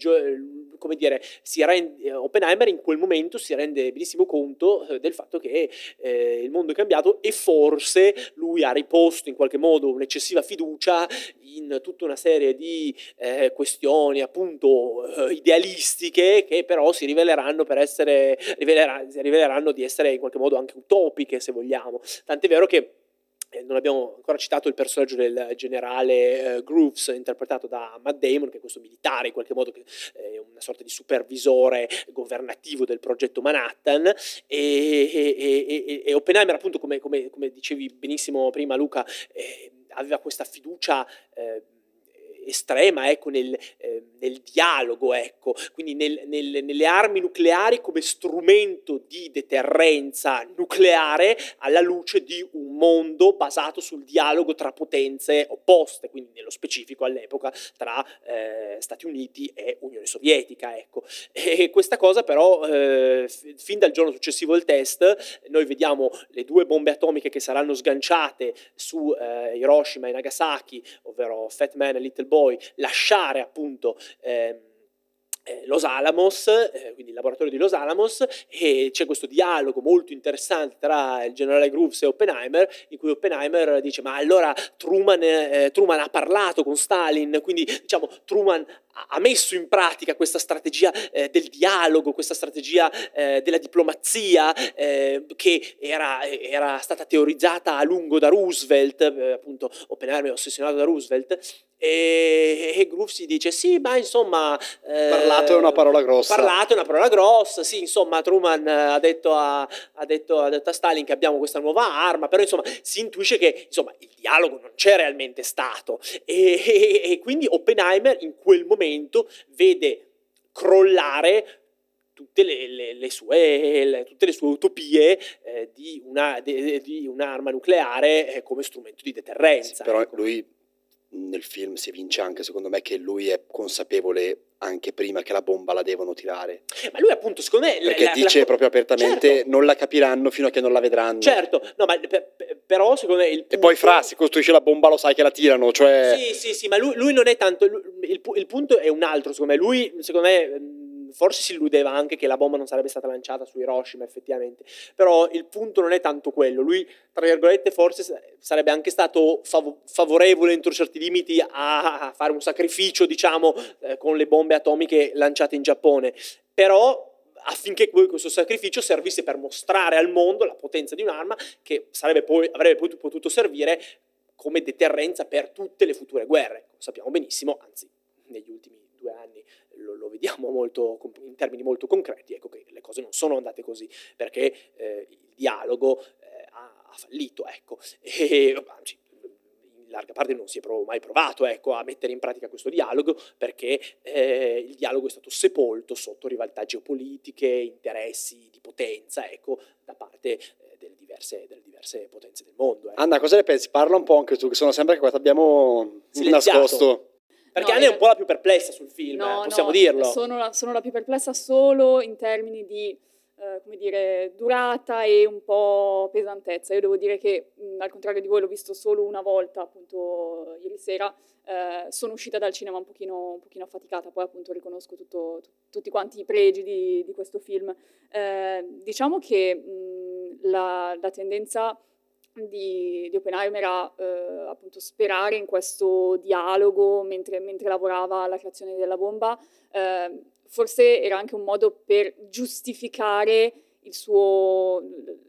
come dire, si rende, eh, Oppenheimer in quel momento si rende benissimo conto eh, del fatto che eh, il mondo è cambiato e forse lui ha riposto in qualche modo un'eccessiva fiducia in tutta una serie di eh, questioni appunto eh, idealistiche che però si riveleranno per essere rivelerà, riveleranno di essere in qualche modo anche utopiche se vogliamo. Tant'è vero che non abbiamo ancora citato il personaggio del generale eh, Grooves interpretato da Matt Damon, che è questo militare in qualche modo che è una sorta di supervisore governativo del progetto Manhattan. E, e, e, e Oppenheimer appunto come, come, come, dicevi benissimo prima Luca eh, aveva questa fiducia eh, estrema ecco, nel, eh, nel, dialogo, ecco. quindi nel, nel, nelle armi nucleari come strumento di deterrenza nucleare alla luce di un mondo basato sul dialogo tra potenze opposte, quindi nello specifico all'epoca tra eh, Stati Uniti e Unione Sovietica. Ecco. E questa cosa però, eh, fin dal giorno successivo al test, noi vediamo le due bombe atomiche che saranno sganciate su eh, Hiroshima e Nagasaki, ovvero Fat Man e Little Boy, poi lasciare appunto eh, Los Alamos, eh, quindi il laboratorio di Los Alamos, e c'è questo dialogo molto interessante tra il generale Groves e Oppenheimer, in cui Oppenheimer dice ma allora Truman, eh, Truman ha parlato con Stalin, quindi diciamo Truman ha messo in pratica questa strategia eh, del dialogo, questa strategia eh, della diplomazia eh, che era, era, stata teorizzata a lungo da Roosevelt, eh, appunto Oppenheimer è ossessionato da Roosevelt, e, e Groove si dice sì, ma insomma... Eh, parlato è una parola grossa. Parlato è una parola grossa, sì, insomma Truman ha detto a, ha detto, ha detto a Stalin che abbiamo questa nuova arma, però insomma si intuisce che insomma, il dialogo non c'è realmente stato e, e, e quindi Oppenheimer in quel momento vede crollare tutte le, le, le, sue, le, tutte le, sue, utopie eh, di, una, de, di, un'arma nucleare eh, come strumento di deterrenza. Sì, però ecco. lui nel film si evince anche secondo me che lui è consapevole anche prima che la bomba la devono tirare. Ma lui appunto secondo me... Perché la, dice la... proprio apertamente certo. non la capiranno fino a che non la vedranno. Certo, no ma per, però secondo me... Punto... E poi fra, si costruisce la bomba lo sai che la tirano, cioè... Sì, sì, sì, ma lui, lui non è tanto... Il, il, punto è un altro secondo me. Lui secondo me forse si illudeva anche che la bomba non sarebbe stata lanciata su Hiroshima effettivamente, però il punto non è tanto quello, lui tra virgolette forse sarebbe anche stato fav- favorevole entro certi limiti a, fare un sacrificio diciamo eh, con le bombe atomiche lanciate in Giappone, però affinché questo sacrificio servisse per mostrare al mondo la potenza di un'arma che poi, avrebbe poi potuto servire come deterrenza per tutte le future guerre. Lo sappiamo benissimo, anzi negli ultimi due anni lo, lo vediamo molto, in termini molto concreti, ecco che le cose non sono andate così, perché eh, il dialogo eh, ha, ha, fallito, ecco, e anzi, in larga parte non si è mai provato ecco, a mettere in pratica questo dialogo perché eh, il dialogo è stato sepolto sotto rivalità geopolitiche, interessi di potenza ecco, da parte eh, delle diverse, delle, diverse, potenze del mondo. Ecco. Anna, cosa ne pensi? Parla un po' anche tu, che sono sempre che abbiamo nascosto. Perché no, Anna è un po' la più perplessa sul film, no, possiamo no, dirlo. Sono la, sono la, più perplessa solo in termini di eh, come dire, durata e un po' pesantezza. Io devo dire che, mh, al contrario di voi, l'ho visto solo una volta, appunto, ieri sera. Eh, sono uscita dal cinema un pochino, un pochino affaticata, poi appunto riconosco tutto, t- tutti quanti i pregi di, di questo film. Eh, diciamo che mh, la, la tendenza di, di Oppenheimer a eh, appunto sperare in questo dialogo mentre, mentre, lavorava alla creazione della bomba, eh, forse era anche un modo per giustificare il, suo,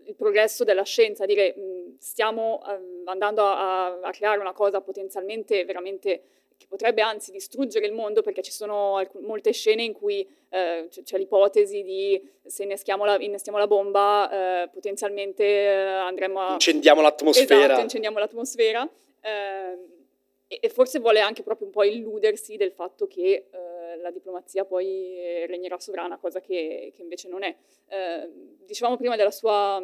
il progresso della scienza, dire mh, stiamo uh, andando a, a, creare una cosa potenzialmente veramente che potrebbe anzi distruggere il mondo perché ci sono alc- molte scene in cui eh, c- c'è l'ipotesi di se innestiamo la, innestiamo la bomba eh, potenzialmente eh, andremo a... Incendiamo l'atmosfera. Esatto, incendiamo l'atmosfera. Ehm, e, e, forse vuole anche proprio un po' illudersi del fatto che eh, la diplomazia poi regnerà sovrana, cosa che, che invece non è. Ehm, dicevamo prima della sua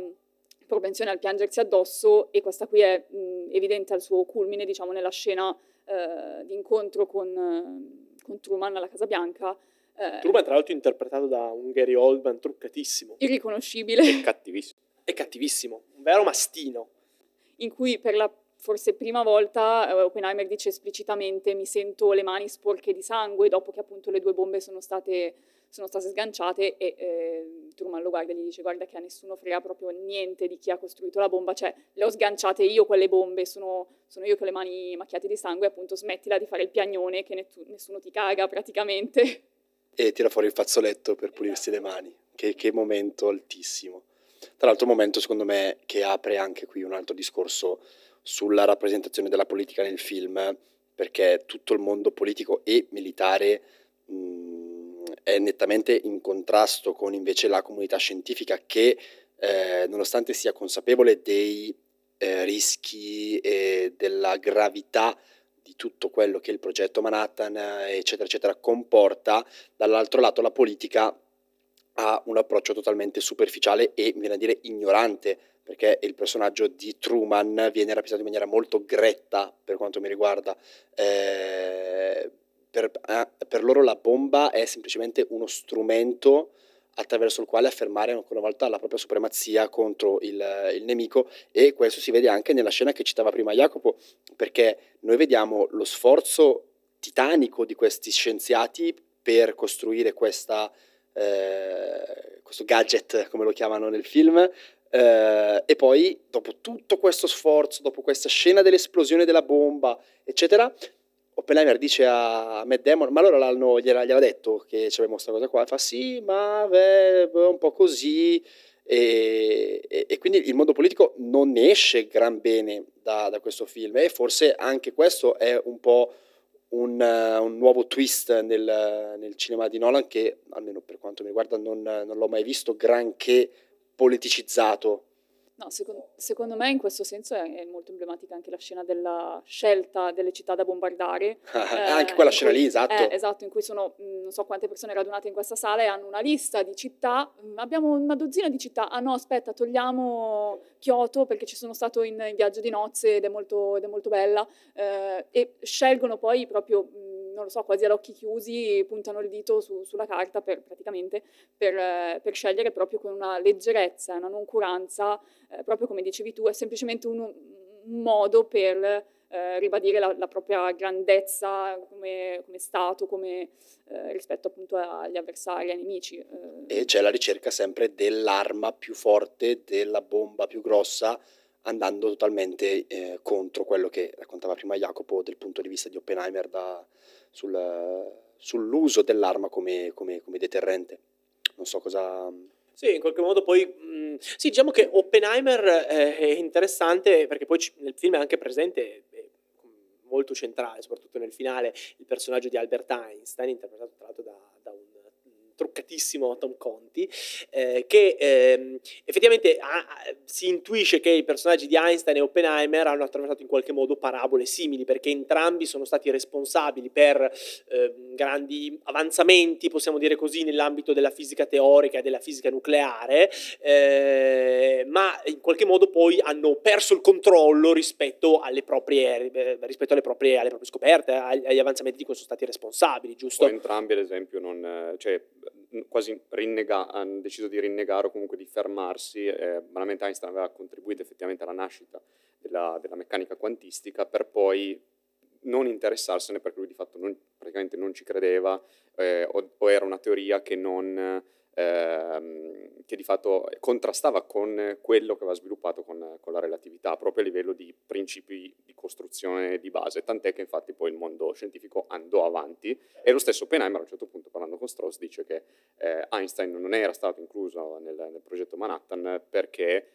propensione al piangersi addosso e questa qui è mh, evidente al suo culmine, diciamo, nella scena eh, di incontro con, con, Truman alla Casa Bianca. Eh, Truman, tra l'altro, interpretato da un Gary Oldman truccatissimo. Irriconoscibile. E cattivissimo. È cattivissimo, un vero mastino. In cui per la forse prima volta eh, Oppenheimer dice esplicitamente mi sento le mani sporche di sangue dopo che appunto le due bombe sono state, sono state sganciate e eh, Truman lo guarda e gli dice guarda che a nessuno frega proprio niente di chi ha costruito la bomba, cioè le ho sganciate io quelle bombe, sono, sono io con le mani macchiate di sangue, appunto smettila di fare il piagnone che ne, nessuno ti caga praticamente. E tira fuori il fazzoletto per pulirsi le mani, che, che momento altissimo. Tra l'altro momento secondo me che apre anche qui un altro discorso sulla rappresentazione della politica nel film, perché tutto il mondo politico e militare mh, è nettamente in contrasto con invece la comunità scientifica che, eh, nonostante sia consapevole dei eh, rischi e della gravità di tutto quello che il progetto Manhattan, eccetera, eccetera, comporta, dall'altro lato la politica ha un approccio totalmente superficiale e, viene a dire, ignorante perché il personaggio di Truman viene rappresentato in maniera molto gretta per quanto mi riguarda. Eh, per, eh, per, loro la bomba è semplicemente uno strumento attraverso il quale affermare ancora una volta la propria supremazia contro il, il nemico e questo si vede anche nella scena che citava prima Jacopo, perché noi vediamo lo sforzo titanico di questi scienziati per costruire questa, eh, questo gadget, come lo chiamano nel film, eh, e poi, dopo tutto questo sforzo, dopo questa scena dell'esplosione della bomba, eccetera, Oppenheimer dice a Matt Damon, ma allora l'hanno, gliela, gliela detto che c'aveva questa cosa qua, fa sì, ma beh, un po' così, e, e, e, quindi il mondo politico non ne esce gran bene da, da, questo film. E forse anche questo è un po' un, uh, un nuovo twist nel, nel, cinema di Nolan che almeno per quanto mi riguarda non, non l'ho mai visto granché politicizzato. No, secondo, secondo, me in questo senso è, è, molto emblematica anche la scena della scelta delle città da bombardare. eh, anche quella scena cui, lì, esatto. Eh, esatto, in cui sono non so quante persone radunate in questa sala e hanno una lista di città. Abbiamo una dozzina di città. Ah no, aspetta, togliamo Kyoto perché ci sono stato in, in viaggio di nozze ed è molto, ed è molto bella. Eh, e scelgono poi proprio non lo so, quasi ad occhi chiusi, puntano il dito su, sulla carta per, praticamente per, eh, per, scegliere proprio con una leggerezza, una noncuranza, eh, proprio come dicevi tu, è semplicemente un, un modo per eh, ribadire la, la, propria grandezza come, come Stato, come, eh, rispetto appunto agli avversari, ai nemici. Eh. E c'è la ricerca sempre dell'arma più forte, della bomba più grossa, andando totalmente eh, contro quello che raccontava prima Jacopo dal punto di vista di Oppenheimer da, sul, sull'uso dell'arma come, come, come, deterrente. Non so cosa... Sì, in qualche modo poi... Mh, sì, diciamo che Oppenheimer eh, è interessante perché poi nel film è anche presente molto centrale, soprattutto nel finale, il personaggio di Albert Einstein, interpretato tra l'altro da, da un truccatissimo Tom Conti, eh, che eh, effettivamente ha, si intuisce che i personaggi di Einstein e Oppenheimer hanno attraversato in qualche modo parabole simili, perché entrambi sono stati responsabili per eh, grandi avanzamenti, possiamo dire così, nell'ambito della fisica teorica e della fisica nucleare, eh, ma in qualche modo poi hanno perso il controllo rispetto alle proprie, eh, rispetto alle proprie, alle proprie scoperte, agli avanzamenti di cui sono stati responsabili, giusto? O entrambi, ad esempio, non, cioè, quasi rinnega, hanno deciso di rinnegare o comunque di fermarsi. Eh, banalmente Einstein aveva contribuito effettivamente alla nascita della, della, meccanica quantistica per poi non interessarsene perché lui di fatto non, praticamente non ci credeva eh, o, o, era una teoria che, non, eh, che di fatto contrastava con quello che aveva sviluppato con, con la relatività, proprio a livello di principi di costruzione di base, tant'è che infatti poi il mondo scientifico andò avanti e lo stesso Oppenheimer a un certo punto parlando con Strauss dice che eh, Einstein non era stato incluso nel, nel progetto Manhattan perché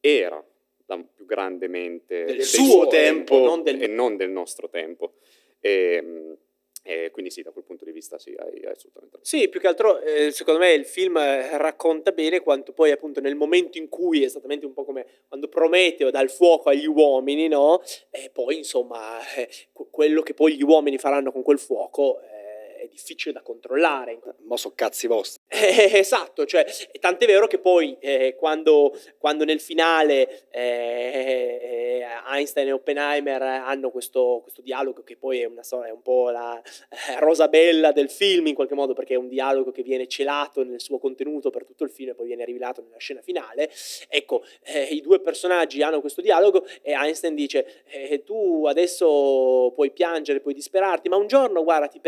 era la più grande mente del, del suo tempo, non del... e non del nostro tempo. E, ehm, e quindi sì, da quel punto di vista sì, hai, hai assolutamente ragione. Sì, più che altro eh, secondo me il film eh, racconta bene quanto poi appunto nel momento in cui, esattamente un po' come quando Prometeo dà il fuoco agli uomini, no? E poi insomma eh, quello che poi gli uomini faranno con quel fuoco è difficile da controllare. Ma sono cazzi vostri. Eh, esatto, cioè, tant'è vero che poi eh, quando, quando, nel finale eh, eh, Einstein e Oppenheimer hanno questo, questo, dialogo che poi è, una, è un po' la eh, rosa bella del film in qualche modo perché è un dialogo che viene celato nel suo contenuto per tutto il film e poi viene rivelato nella scena finale, ecco, eh, i due personaggi hanno questo dialogo e Einstein dice tu adesso puoi piangere, puoi disperarti, ma un giorno guarda ti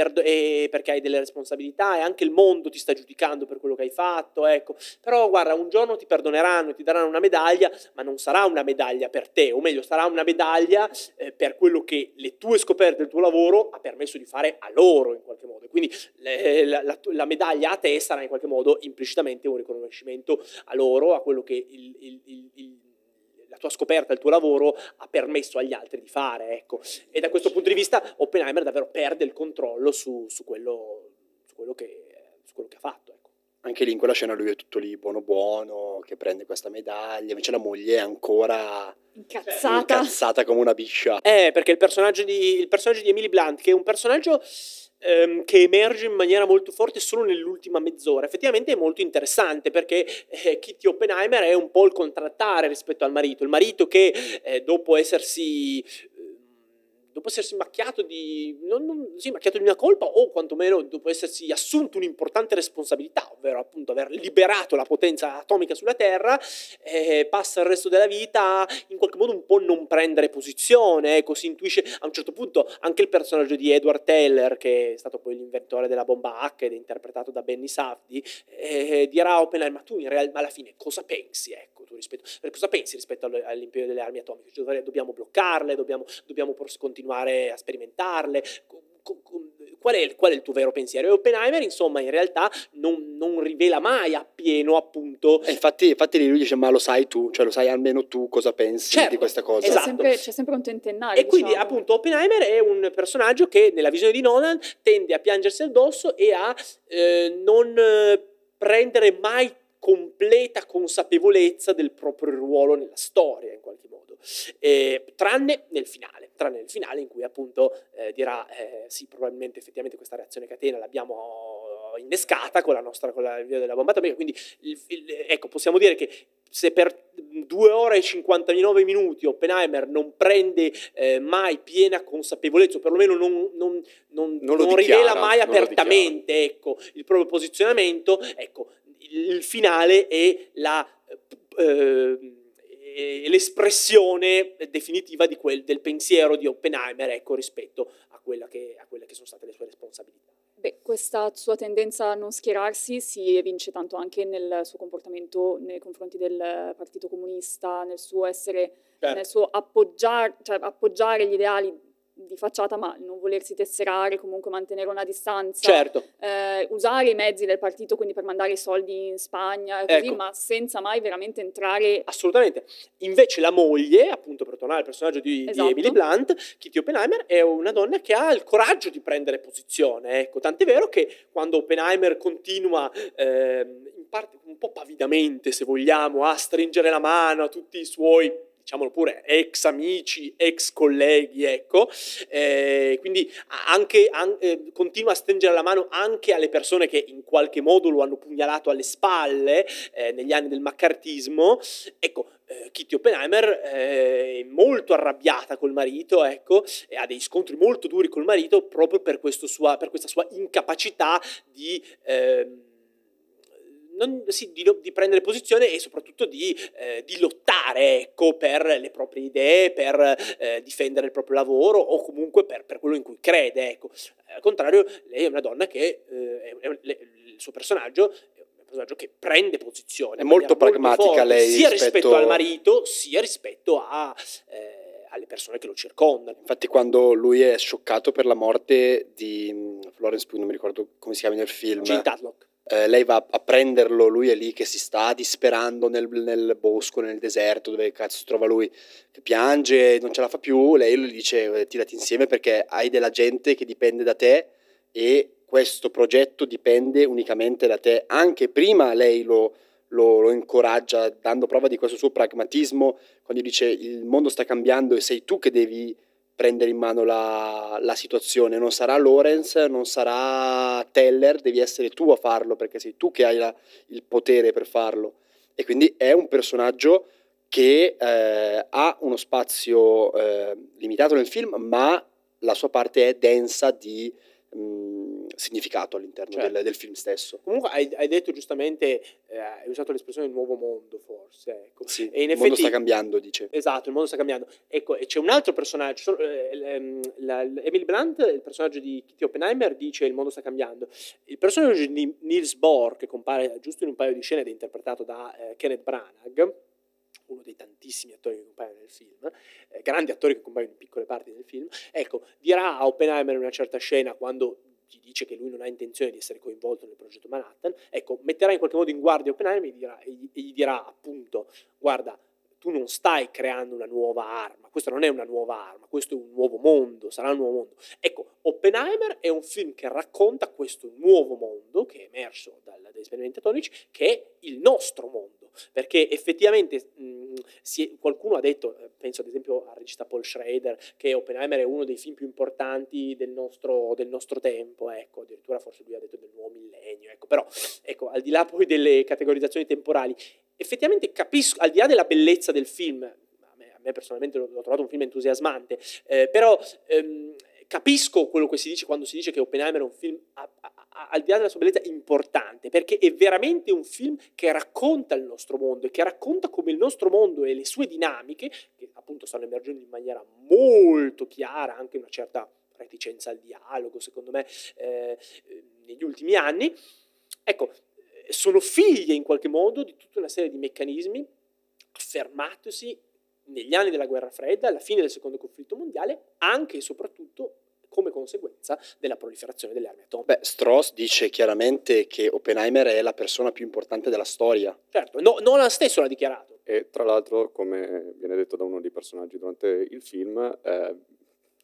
perché hai delle responsabilità e anche il mondo ti sta giudicando per quello che hai fatto, ecco. Però guarda, un giorno ti perdoneranno, ti daranno una medaglia, ma non sarà una medaglia per te, o meglio, sarà una medaglia eh, per quello che le tue scoperte, il tuo lavoro ha permesso di fare a loro in qualche modo. Quindi le, la, la, la, medaglia a te sarà in qualche modo implicitamente un riconoscimento a loro, a quello che il, il, il, il la tua scoperta, il tuo lavoro ha permesso agli altri di fare. Ecco. E da questo punto di vista Oppenheimer davvero perde il controllo su, su, quello, su, quello, che, su quello, che, ha fatto. Ecco. Anche lì in quella scena lui è tutto lì buono buono, che prende questa medaglia, invece la moglie è ancora incazzata, incazzata come una biscia. Eh, perché il personaggio di, il personaggio di Emily Blunt, che è un personaggio ehm, che emerge in maniera molto forte solo nell'ultima mezz'ora. Effettivamente è molto interessante perché eh, Kitty Oppenheimer è un po' il contrattare rispetto al marito, il marito che eh, dopo essersi dopo essersi macchiato di, non, non, sì, macchiato di una colpa o quantomeno dopo essersi assunto un'importante responsabilità, ovvero appunto aver liberato la potenza atomica sulla Terra, eh, passa il resto della vita in qualche modo un po' non prendere posizione, ecco, si intuisce a un certo punto anche il personaggio di Edward Teller, che è stato poi l'inventore della bomba H ed è interpretato da Benny Safdie, eh, dirà a Oppenheimer, ma tu in realtà alla fine cosa pensi, ecco, rispetto, cosa pensi rispetto all'imperio delle armi atomiche? Cioè, dobbiamo bloccarle, dobbiamo, dobbiamo continuare continuare a sperimentarle. Qual è, qual è, il tuo vero pensiero? E Oppenheimer, insomma, in realtà non, non rivela mai appieno, appunto. E infatti, infatti lui dice: Ma lo sai tu, cioè lo sai almeno tu cosa pensi certo, di questa cosa. Esatto. C'è, sempre, c'è sempre un tentennare. E diciamo. quindi, appunto, Oppenheimer è un personaggio che, nella visione di Nolan, tende a piangersi addosso e a eh, non eh, prendere mai completa consapevolezza del proprio ruolo nella storia, in qualche modo, eh, tranne nel finale, tranne nel finale in cui appunto eh, dirà eh, sì, probabilmente effettivamente questa reazione catena l'abbiamo innescata con la nostra, con la via della bomba atomica, quindi il, il, ecco, possiamo dire che se per 2 ore e 59 minuti Oppenheimer non prende eh, mai piena consapevolezza, o perlomeno non, non, non, non dichiara, rivela mai apertamente ecco, il proprio posizionamento, ecco, il finale è la, eh, l'espressione definitiva quel, del pensiero di Oppenheimer ecco, rispetto a, che, a quelle che sono state le sue responsabilità. Beh, questa sua tendenza a non schierarsi si evince tanto anche nel suo comportamento nei confronti del Partito Comunista, nel suo essere, certo. nel suo appoggiare, cioè appoggiare gli ideali di facciata, ma non volersi tesserare, comunque mantenere una distanza, certo. eh, usare i mezzi del partito quindi per mandare i soldi in Spagna, così, ecco. ma senza mai veramente entrare. Assolutamente. Invece la moglie, appunto per tornare al personaggio di, esatto. di Emily Blunt, Kitty Oppenheimer, è una donna che ha il coraggio di prendere posizione. Ecco, tant'è vero che quando Oppenheimer continua eh, in parte un po' pavidamente, se vogliamo, a stringere la mano a tutti i suoi diciamolo pure, ex amici, ex colleghi, ecco, eh, quindi anche, an- eh, continua a stringere la mano anche alle persone che in qualche modo lo hanno pugnalato alle spalle eh, negli anni del maccartismo, ecco, eh, Kitty Oppenheimer eh, è molto arrabbiata col marito, ecco, e ha dei scontri molto duri col marito proprio per, sua, per questa sua incapacità di... Eh, non, sì, di, di, prendere posizione e soprattutto di, eh, di, lottare ecco, per le proprie idee, per eh, difendere il proprio lavoro o comunque per, per, quello in cui crede. Ecco. Al contrario, lei è una donna che eh, è, è, il suo personaggio che prende posizione. È molto pragmatica molto lei. Sia rispetto... rispetto... al marito, sia rispetto a, eh, alle persone che lo circondano. Infatti quando lui è scioccato per la morte di mm, Florence Pugh, non mi ricordo come si chiama nel film, Gene Tadlock. Eh, lei va a prenderlo, lui è lì che si sta disperando nel, nel bosco, nel deserto, dove cazzo si trova lui, che piange, non ce la fa più, lei gli dice eh, tirati insieme perché hai della gente che dipende da te e questo progetto dipende unicamente da te. Anche prima lei lo, lo- lo incoraggia dando prova di questo suo pragmatismo quando dice il mondo sta cambiando e sei tu che devi prendere in mano la, la situazione, non sarà Lawrence, non sarà Teller, devi essere tu a farlo perché sei tu che hai la- il potere per farlo. E quindi è un personaggio che eh, ha uno spazio eh, limitato nel film, ma la sua parte è densa di mh, significato all'interno Certo. del, del film stesso. Comunque hai, hai detto giustamente, eh, hai usato l'espressione nuovo mondo forse, ecco. Sì, E in il mondo effetti- sta cambiando, dice. Esatto, il mondo sta cambiando. Ecco, e c'è un altro personaggio, eh, ehm, la- l- Emily Blunt, il personaggio di Kitty Oppenheimer, dice il mondo sta cambiando. Il personaggio di Niels Bohr, che compare giusto in un paio di scene ed è interpretato da eh, Kenneth Branagh, uno dei tantissimi attori che compaiono nel film, eh, grandi attori che compaiono in piccole parti del film, ecco, dirà a Oppenheimer in una certa scena quando gli dice che lui non ha intenzione di essere coinvolto nel progetto Manhattan, ecco, metterà in qualche modo in guardia Oppenheimer e gli dirà, e gli- dirà appunto, guarda, tu non stai creando una nuova arma, questa non è una nuova arma, questo è un nuovo mondo, sarà un nuovo mondo. Ecco, Oppenheimer è un film che racconta questo nuovo mondo che è emerso dagli atomici, che è il nostro mondo, perché effettivamente mh, si è- qualcuno ha detto, eh, penso ad esempio al regista Paul Schrader, che Oppenheimer è uno dei film più importanti del nostro, del nostro tempo, ecco, addirittura forse lui ha detto del nuovo millennio, ecco, però ecco, al di là poi delle categorizzazioni temporali, effettivamente capisco, al di là della bellezza del film, a me, a me personalmente l'ho, l'ho trovato un film entusiasmante, eh, però ehm, capisco quello che si dice quando si dice che Oppenheimer è un film, a- a- al di là della sua bellezza, importante, perché è veramente un film che racconta il nostro mondo e che racconta come il nostro mondo e le sue dinamiche, che appunto stanno emergendo in maniera molto chiara, anche una certa reticenza al dialogo, secondo me, eh, negli ultimi anni, ecco, sono figlie in qualche modo di tutta una serie di meccanismi affermatosi negli anni della guerra fredda, alla fine del secondo conflitto mondiale, anche e soprattutto come conseguenza della proliferazione delle armi atomiche. Beh, Strauss dice chiaramente che Oppenheimer è la persona più importante della storia. Certo, no, Nolan stesso l'ha dichiarato. E tra l'altro, come viene detto da uno dei personaggi durante il film, eh,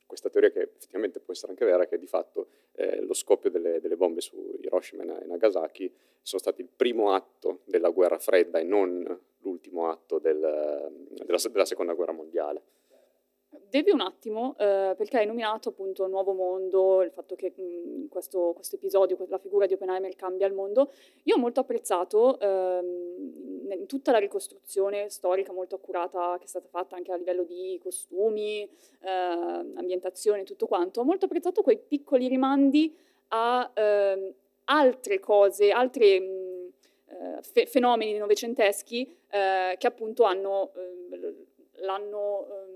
questa teoria che effettivamente può essere anche vera, che di fatto eh, lo scoppio delle, delle bombe su Hiroshima e Nagasaki sono stati il primo atto della guerra fredda e non l'ultimo atto del- della, della seconda guerra mondiale. Devi un attimo, eh, perché hai nominato appunto Nuovo Mondo, il fatto che mh, questo, questo episodio, la figura di Oppenheimer cambia il mondo. Io ho molto apprezzato ehm, in tutta la ricostruzione storica molto accurata che è stata fatta anche a livello di costumi, eh, ambientazione, tutto quanto. Ho molto apprezzato quei piccoli rimandi a ehm, altre cose, altri mh, eh, fe- fenomeni novecenteschi eh, che appunto hanno, ehm, l'hanno, ehm,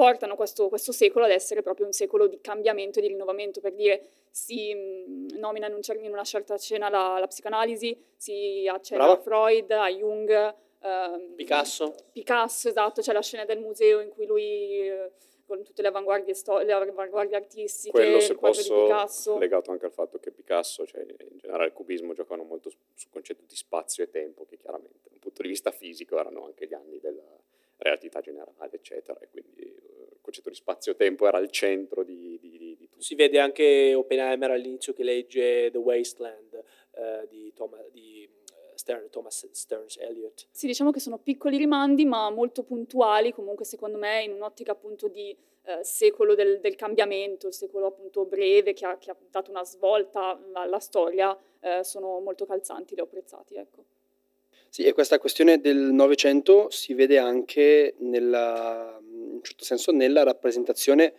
portano questo, questo secolo ad essere proprio un secolo di cambiamento e di rinnovamento, per dire si mh, nomina in, un cer- in una certa scena la, la psicanalisi, si accenna Brava. a Freud, a Jung, ehm, Picasso. Picasso, esatto, c'è la scena del museo in cui lui eh, con tutte le avanguardie, sto- le avanguardie artistiche, Quello, se posso, Picasso. legato anche al fatto che Picasso, cioè in generale il cubismo, giocavano molto sul concetto di spazio e tempo, che chiaramente da un punto di vista fisico erano anche gli anni della relatività generale, eccetera, e quindi eh, il concetto di spazio-tempo era al centro di, di, di, di tutto. Si vede anche Oppenheimer all'inizio che legge The Wasteland eh, di, Thomas, di eh, Stern- Thomas Stearns Eliot. Sì, diciamo che sono piccoli rimandi, ma molto puntuali, comunque secondo me in un'ottica appunto di eh, secolo del, del cambiamento, il secolo appunto breve che ha, che ha dato una svolta alla storia, eh, sono molto calzanti, li ho apprezzati, ecco. Sì, e questa questione del Novecento si vede anche nella, in un certo senso nella rappresentazione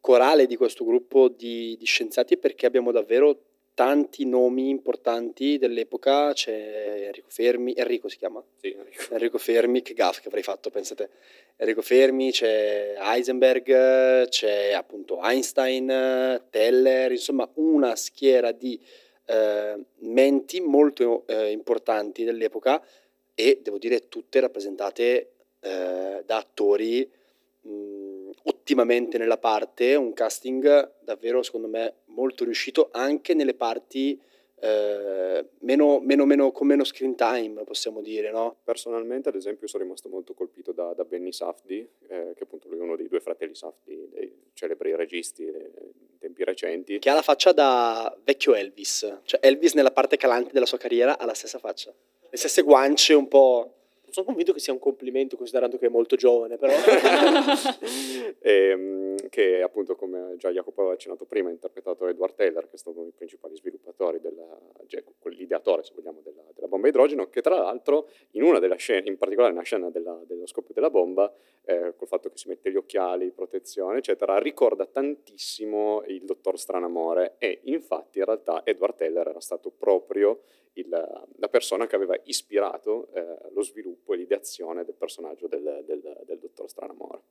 corale di questo gruppo di, di scienziati perché abbiamo davvero tanti nomi importanti dell'epoca, c'è Enrico Fermi, Enrico si chiama? Sì, Enrico. Enrico Fermi, che gaff che avrei fatto, pensate. Enrico Fermi, c'è Heisenberg, c'è appunto Einstein, Teller, insomma una schiera di eh, menti molto eh, importanti dell'epoca e devo dire tutte rappresentate eh, da attori ottimamente nella parte, un casting davvero secondo me molto riuscito anche nelle parti eh, meno, meno, meno, con meno screen time, possiamo dire, no? Personalmente, ad esempio, sono rimasto molto colpito da, da Benny Safdie, eh, che appunto lui è uno dei due fratelli Safdie, dei celebri registi in tempi recenti. Che ha la faccia da vecchio Elvis, cioè Elvis nella parte calante della sua carriera ha la stessa faccia, le stesse guance un po' sono convinto che sia un complimento considerando che è molto giovane, però. e, ehm, che appunto, come già Jacopo aveva accennato prima, ha interpretato Edward Taylor, che è stato uno dei principali sviluppatori, della, cioè, l'ideatore, se vogliamo, della, della, bomba idrogeno, che tra l'altro in una delle scene, in particolare nella scena della, dello scoppio della bomba, eh, col fatto che si mette gli occhiali, protezione, eccetera, ricorda tantissimo il dottor Stranamore e infatti in realtà Edward Taylor era stato proprio il, la persona che aveva ispirato eh, lo sviluppo e l'ideazione del personaggio del, del, del dottor Stranamore.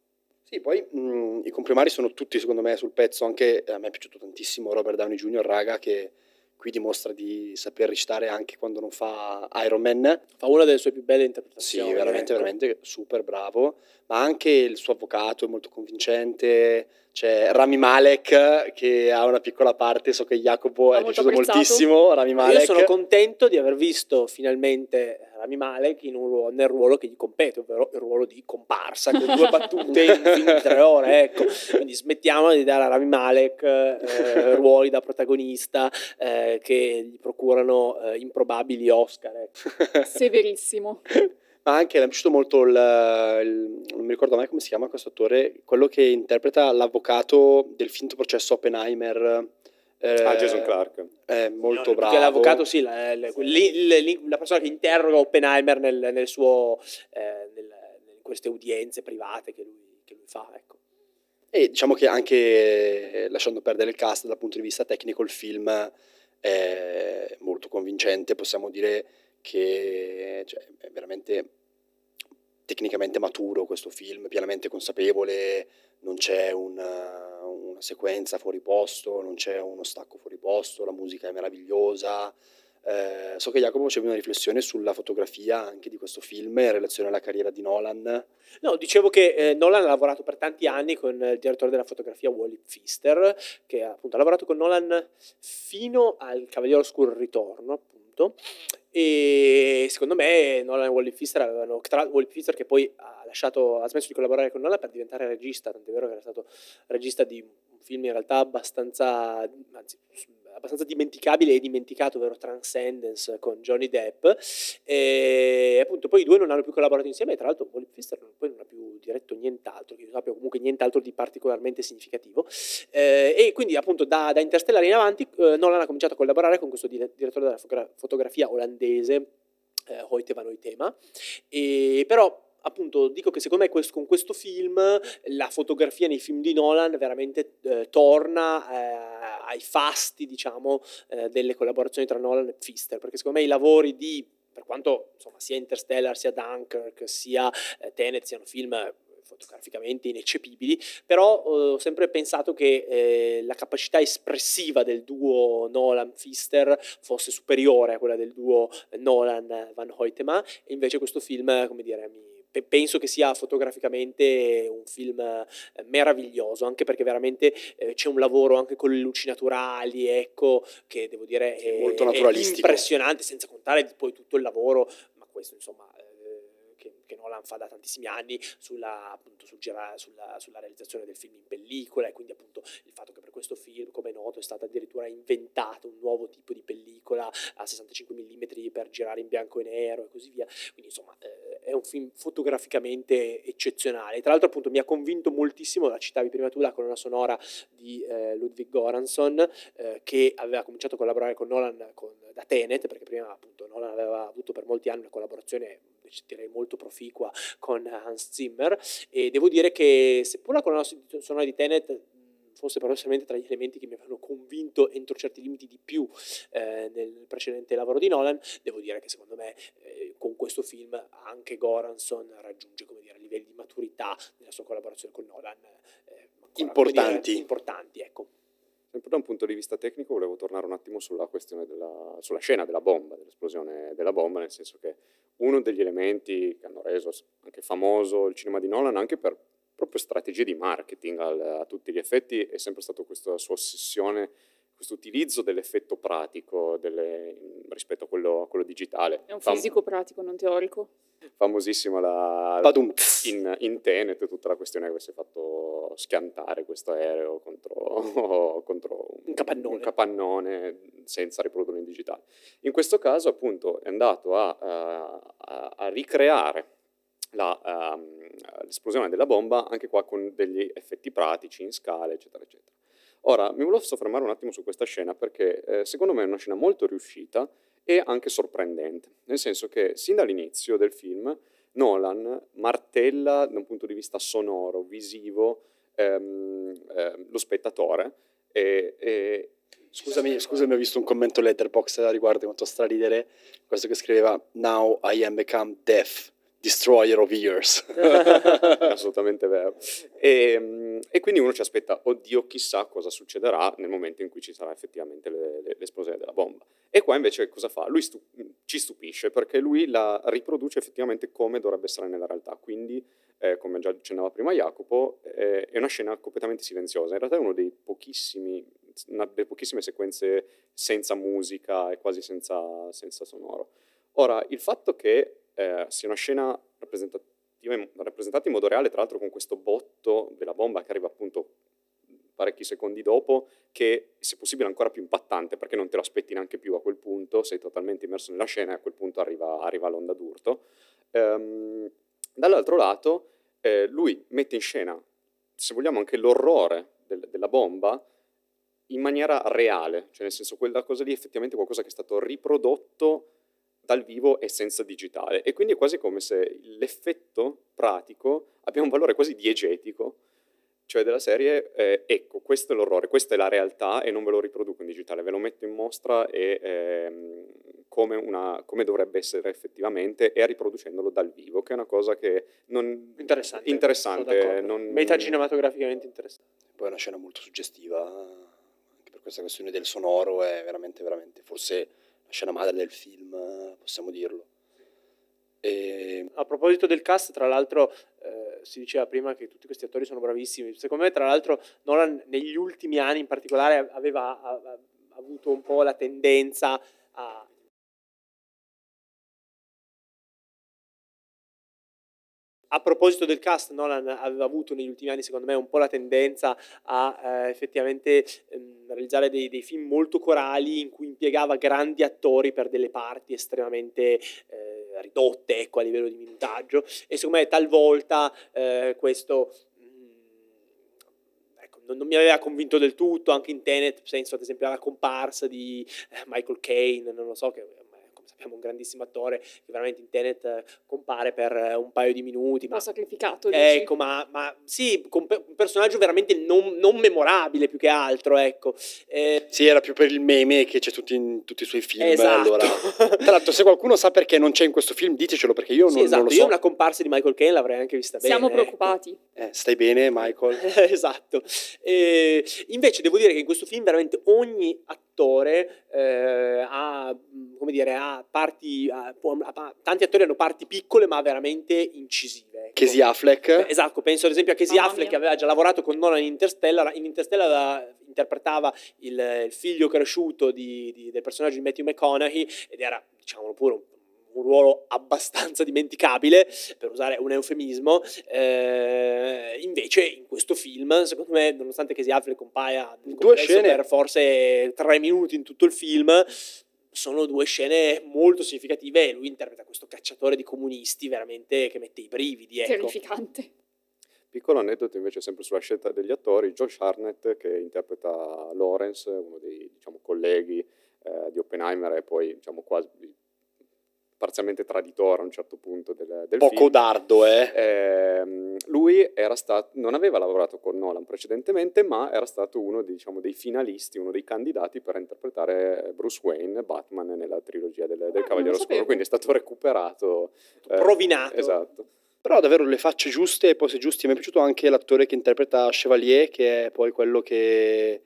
Sì, poi mh, i comprimari sono tutti secondo me sul pezzo, anche a me è piaciuto tantissimo Robert Downey Jr., raga, che qui dimostra di saper recitare anche quando non fa Iron Man. Fa una delle sue più belle interpretazioni. Sì, veramente, ecco. veramente super bravo, ma anche il suo avvocato è molto convincente, c'è Rami Malek che ha una piccola parte, so che Jacopo è piaciuto apprezzato. moltissimo, Rami Malek. Io sono contento di aver visto finalmente Rami Malek ruolo, nel ruolo che gli compete, ovvero il ruolo di comparsa, con due battute in di tre ore, ecco. Quindi smettiamo di dare a Rami Malek eh, ruoli da protagonista eh, che gli procurano eh, improbabili Oscar. Ecco. Severissimo. Ma anche mi è piaciuto molto il, il, non mi ricordo mai come si chiama questo attore, quello che interpreta l'avvocato del finto processo Oppenheimer. Eh, ah, Jason Clark. È molto no, bravo. l'avvocato, sì, la, la, la, la, persona che interroga Oppenheimer nel, nel suo, eh, nel, in queste udienze private che lui, che lui fa. Ecco. E diciamo che anche lasciando perdere il cast dal punto di vista tecnico, il film è molto convincente, possiamo dire che cioè, è veramente tecnicamente maturo questo film, pienamente consapevole, non c'è una, una, sequenza fuori posto, non c'è uno stacco fuori posto, la musica è meravigliosa. Eh, so che Jacopo facevi una riflessione sulla fotografia anche di questo film in relazione alla carriera di Nolan. No, dicevo che eh, Nolan ha lavorato per tanti anni con il direttore della fotografia Wally Pfister, che appunto ha lavorato con Nolan fino al Cavaliere Oscuro Ritorno, appunto, e secondo me Nolan e Wally Pfister avevano, tra Wally Pfister che poi ha, lasciato, ha smesso di collaborare con Nolan per diventare regista, tant'è vero che era stato regista di un film in realtà abbastanza, anzi, abbastanza dimenticabile e dimenticato, ovvero Transcendence con Johnny Depp. E appunto poi i due non hanno più collaborato insieme, e tra l'altro Wally Pfister poi non ha più diretto nient'altro, che io sappia comunque nient'altro di particolarmente significativo. E quindi appunto da, da Interstellar in avanti eh, Nolan ha cominciato a collaborare con questo direttore della fotografia olandese, eh, Hoyte van Hoytema, e però appunto dico che secondo me questo, con questo film la fotografia nei film di Nolan veramente eh, torna eh, ai fasti diciamo eh, delle collaborazioni tra Nolan e Pfister perché secondo me i lavori di per quanto insomma, sia Interstellar sia Dunkirk sia eh, Tenet siano film fotograficamente ineccepibili, però eh, ho sempre pensato che eh, la capacità espressiva del duo Nolan-Fister fosse superiore a quella del duo Nolan-Van Hoytema e invece questo film, come dire, mi penso che sia fotograficamente un film eh, meraviglioso, anche perché veramente eh, c'è un lavoro anche con le luci naturali, ecco, che devo dire è, molto è impressionante, senza contare poi tutto il lavoro, ma questo insomma che Nolan fa da tantissimi anni sulla, appunto, sul gira, sulla, sulla, realizzazione del film in pellicola e quindi appunto il fatto che per questo film, come è noto, è stato addirittura inventato un nuovo tipo di pellicola a 65 mm per girare in bianco e nero e così via. Quindi insomma eh, è un film fotograficamente eccezionale. Tra l'altro appunto mi ha convinto moltissimo, la citavi prima tu, la colonna sonora di eh, Ludwig Goransson eh, che aveva cominciato a collaborare con Nolan con, da Tenet, perché prima appunto Nolan aveva avuto per molti anni una collaborazione direi molto proficua con Hans Zimmer e devo dire che seppur la colonna sonora di Tenet fosse paradossalmente tra gli elementi che mi avevano convinto entro certi limiti di più eh, nel precedente lavoro di Nolan, devo dire che secondo me eh, con questo film anche Goranson raggiunge come dire, livelli di maturità nella sua collaborazione con Nolan eh, ancora, importanti. Dire, importanti ecco. Sempre da un punto di vista tecnico volevo tornare un attimo sulla questione della, sulla scena della bomba, dell'esplosione della bomba, nel senso che uno degli elementi che hanno reso anche famoso il cinema di Nolan, anche per, proprio strategie di marketing al, a tutti gli effetti, è sempre stata questa sua ossessione, questo utilizzo dell'effetto pratico delle, rispetto a quello, a quello, digitale. È un fisico Fam- pratico, non teorico. Famosissima la, in, in Tenet tutta la questione che avesse fatto schiantare questo aereo contro, contro un, capannone. un, capannone. senza riprodurlo in digitale. In questo caso appunto è andato a, a, a ricreare la, um, l'esplosione della bomba anche qua con degli effetti pratici in scale eccetera eccetera. Ora mi volevo soffermare un attimo su questa scena perché eh, secondo me è una scena molto riuscita e anche sorprendente, nel senso che sin dall'inizio del film Nolan martella da un punto di vista sonoro, visivo, ehm, eh, lo spettatore e, e Scusami, scusami, ho visto un commento letterbox riguardo molto straridere, questo che scriveva Now I am become deaf. Destroyer of Years. Assolutamente vero. E, ehm, e, quindi uno ci aspetta, oddio, chissà cosa succederà nel momento in cui ci sarà effettivamente le, le, l'esplosione della bomba. E qua invece cosa fa? Lui stu- ci stupisce perché lui la riproduce effettivamente come dovrebbe essere nella realtà. Quindi, eh, come già accennava prima Jacopo, eh, è una scena completamente silenziosa. In realtà è una delle pochissime sequenze senza musica e quasi senza, senza sonoro. Ora, il fatto che eh, sia una scena rappresentata in modo reale, tra l'altro con questo botto della bomba che arriva appunto parecchi secondi dopo, che se possibile ancora più impattante, perché non te lo aspetti neanche più a quel punto, sei totalmente immerso nella scena e a quel punto arriva, arriva l'onda d'urto. Ehm, dall'altro lato, eh, lui mette in scena, se vogliamo, anche l'orrore del, della bomba in maniera reale, cioè nel senso quella cosa lì è effettivamente qualcosa che è stato riprodotto dal vivo e senza digitale. E quindi è quasi come se l'effetto pratico abbia un valore quasi diegetico, cioè della serie, eh, ecco, questo è l'orrore, questa è la realtà e non ve lo riproduco in digitale, ve lo metto in mostra e, ehm, come, una, come, dovrebbe essere effettivamente e riproducendolo dal vivo, che è una cosa che non... Interessante. Interessante. Non, Metacinematograficamente interessante. Poi è una scena molto suggestiva, anche per questa questione del sonoro, è veramente, veramente, forse la scena madre del film, possiamo dirlo. E... A proposito del cast, tra l'altro, eh, si diceva prima che tutti questi attori sono bravissimi. Secondo me, tra l'altro, Nolan negli ultimi anni in particolare aveva, aveva avuto un po' la tendenza a a proposito del cast, Nolan aveva avuto negli ultimi anni, secondo me, un po' la tendenza a eh, effettivamente ehm, realizzare dei, dei, film molto corali in cui impiegava grandi attori per delle parti estremamente eh, ridotte ecco, a livello di minutaggio. E secondo me talvolta eh, questo mm, ecco, non, mi aveva convinto del tutto, anche in Tenet, penso ad esempio alla comparsa di eh, Michael Caine, non lo so, che abbiamo un grandissimo attore che veramente in Tenet eh, compare per eh, un paio di minuti. Un po' sacrificato. Ecco, ma, ma, sì, un personaggio veramente non, non, memorabile più che altro, ecco. Eh, sì, era più per il meme che c'è tutti in tutti i suoi film. Esatto. Allora. Tra l'altro, se qualcuno sa perché non c'è in questo film, ditecelo perché io sì, non, esatto. non lo so. Io una comparsa di Michael Caine l'avrei anche vista Siamo bene. Siamo preoccupati. Ecco. Eh, stai bene, Michael? esatto. E invece devo dire che in questo film veramente ogni attore eh, ha, come dire, ha parti, ha, tanti attori hanno parti piccole ma veramente incisive. Casey Affleck. esatto, penso ad esempio a Casey Affleck mia. che aveva già lavorato con Nolan in Interstellar, in Interstellar interpretava il, il figlio cresciuto di, di, del personaggio di Matthew McConaughey ed era, diciamo pure, un un ruolo abbastanza dimenticabile, per usare un eufemismo, eh, invece in questo film, secondo me, nonostante Casey Affleck compaia due scene per forse tre minuti in tutto il film, sono due scene molto significative e lui interpreta questo cacciatore di comunisti veramente che mette i brividi. Ecco. Terrificante. Piccolo aneddoto invece sempre sulla scelta degli attori, Josh Harnett che interpreta Lawrence, uno dei diciamo, colleghi eh, di Oppenheimer e poi diciamo, quasi parzialmente traditore a un certo punto del, del Poco film. dardo, eh? eh lui stato, non aveva lavorato con Nolan precedentemente, ma era stato uno dei, diciamo, dei, finalisti, uno dei candidati per interpretare Bruce Wayne, Batman, nella trilogia del, del ah, Cavaliere Oscuro, quindi è stato recuperato. Eh, Provinato. Esatto. Però davvero le facce giuste e pose giuste. Mi è piaciuto anche l'attore che interpreta Chevalier, che è poi quello che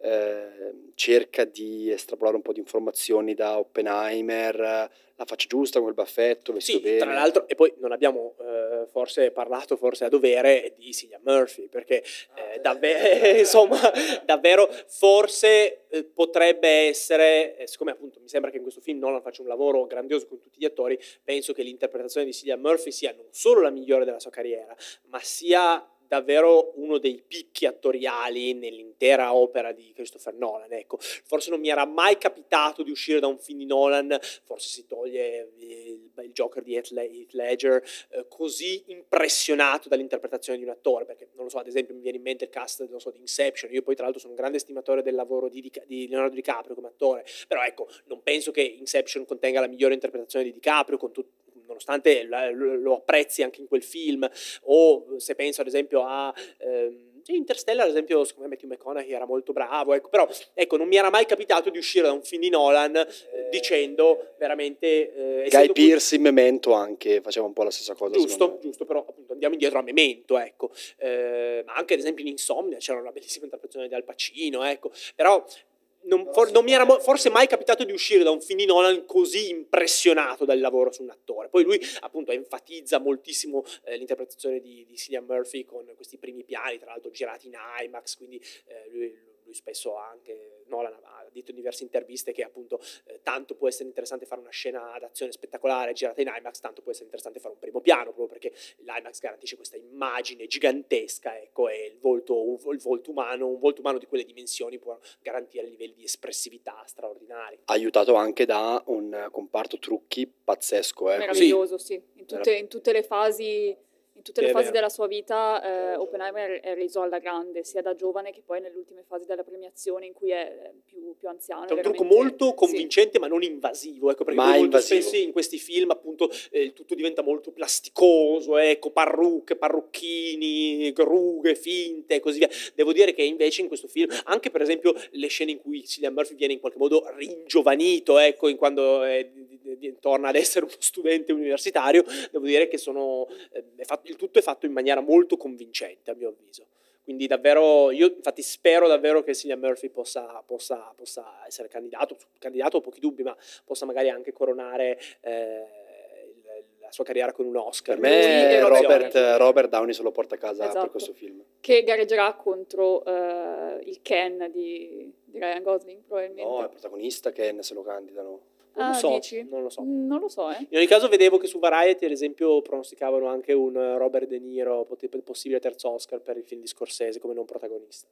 eh, cerca di estrapolare un po' di informazioni da Oppenheimer, la faccia giusta con il baffetto, vestito Sì, bene. tra l'altro, e poi non abbiamo eh, forse parlato, forse a dovere, di Cillian Murphy, perché eh, davvero, insomma, davvero forse eh, potrebbe essere, eh, siccome appunto mi sembra che in questo film Nolan faccia un lavoro grandioso con tutti gli attori, penso che l'interpretazione di Cillian Murphy sia non solo la migliore della sua carriera, ma sia davvero uno dei picchi attoriali nell'intera opera di Christopher Nolan. Ecco, forse non mi era mai capitato di uscire da un film di Nolan, forse si toglie il, il Joker di Heath Ledger, eh, così impressionato dall'interpretazione di un attore, perché non lo so, ad esempio mi viene in mente il cast so, di Inception, io poi tra l'altro sono un grande estimatore del lavoro di, di Leonardo DiCaprio come attore, però ecco, non penso che Inception contenga la migliore interpretazione di DiCaprio, con tutto nonostante lo apprezzi anche in quel film, o se penso ad esempio a... Ehm, Interstellar, ad esempio, secondo me Matthew McConaughey era molto bravo, ecco, però ecco, non mi era mai capitato di uscire da un film di Nolan eh, dicendo veramente... Eh, Guy Pearce in Memento anche faceva un po' la stessa cosa. Giusto, giusto, però appunto andiamo indietro a Memento, ecco. Eh, ma anche ad esempio in Insomnia c'era una bellissima interpretazione di Al Pacino, ecco. Però non, for, non, mi era forse mai capitato di uscire da un film di Nolan così impressionato dal lavoro su un attore. Poi lui appunto enfatizza moltissimo eh, l'interpretazione di, di Cillian Murphy con questi primi piani, tra l'altro girati in IMAX, quindi eh, lui, lui spesso ha anche, Nolan ha detto in diverse interviste che appunto eh, tanto può essere interessante fare una scena d'azione spettacolare girata in IMAX, tanto può essere interessante fare un primo piano, proprio perché l'IMAX garantisce questa immagine gigantesca, ecco, e il volto, un, il volto umano, un volto umano di quelle dimensioni può garantire livelli di espressività straordinari. Aiutato anche da un comparto trucchi pazzesco, eh. Meraviglioso, sì. In tutte, in tutte le fasi tutte le fasi della sua vita eh, Oppenheimer è reso alla grande, sia da giovane che poi nelle ultime fasi della premiazione in cui è più, più anziano. È un trucco molto convincente sì. ma non invasivo, ecco, perché molto invasivo. spesso in questi film appunto eh, il tutto diventa molto plasticoso, ecco, parrucche, parrucchini, grughe, finte e così via. Devo dire che invece in questo film, anche per esempio le scene in cui Cillian Murphy viene in qualche modo ringiovanito, ecco, in quando è, torna ad essere uno studente universitario, devo dire che sono, eh, è fatto il tutto è fatto in maniera molto convincente, a mio avviso. Quindi davvero, io infatti spero davvero che Cillian Murphy possa, possa, possa essere candidato, candidato ho pochi dubbi, ma possa magari anche coronare eh, la sua carriera con un Oscar. Per me Robert, Robert, Downey se lo porta a casa esatto. per questo film. Che gareggerà contro uh, il Ken di, di Ryan Gosling probabilmente. No, è il protagonista Ken se lo candidano. Non ah, lo so, dici? non lo so. Non lo so, eh. In ogni caso vedevo che su Variety, ad esempio, pronosticavano anche un Robert De Niro, possibile terzo Oscar per il film di Scorsese come non protagonista.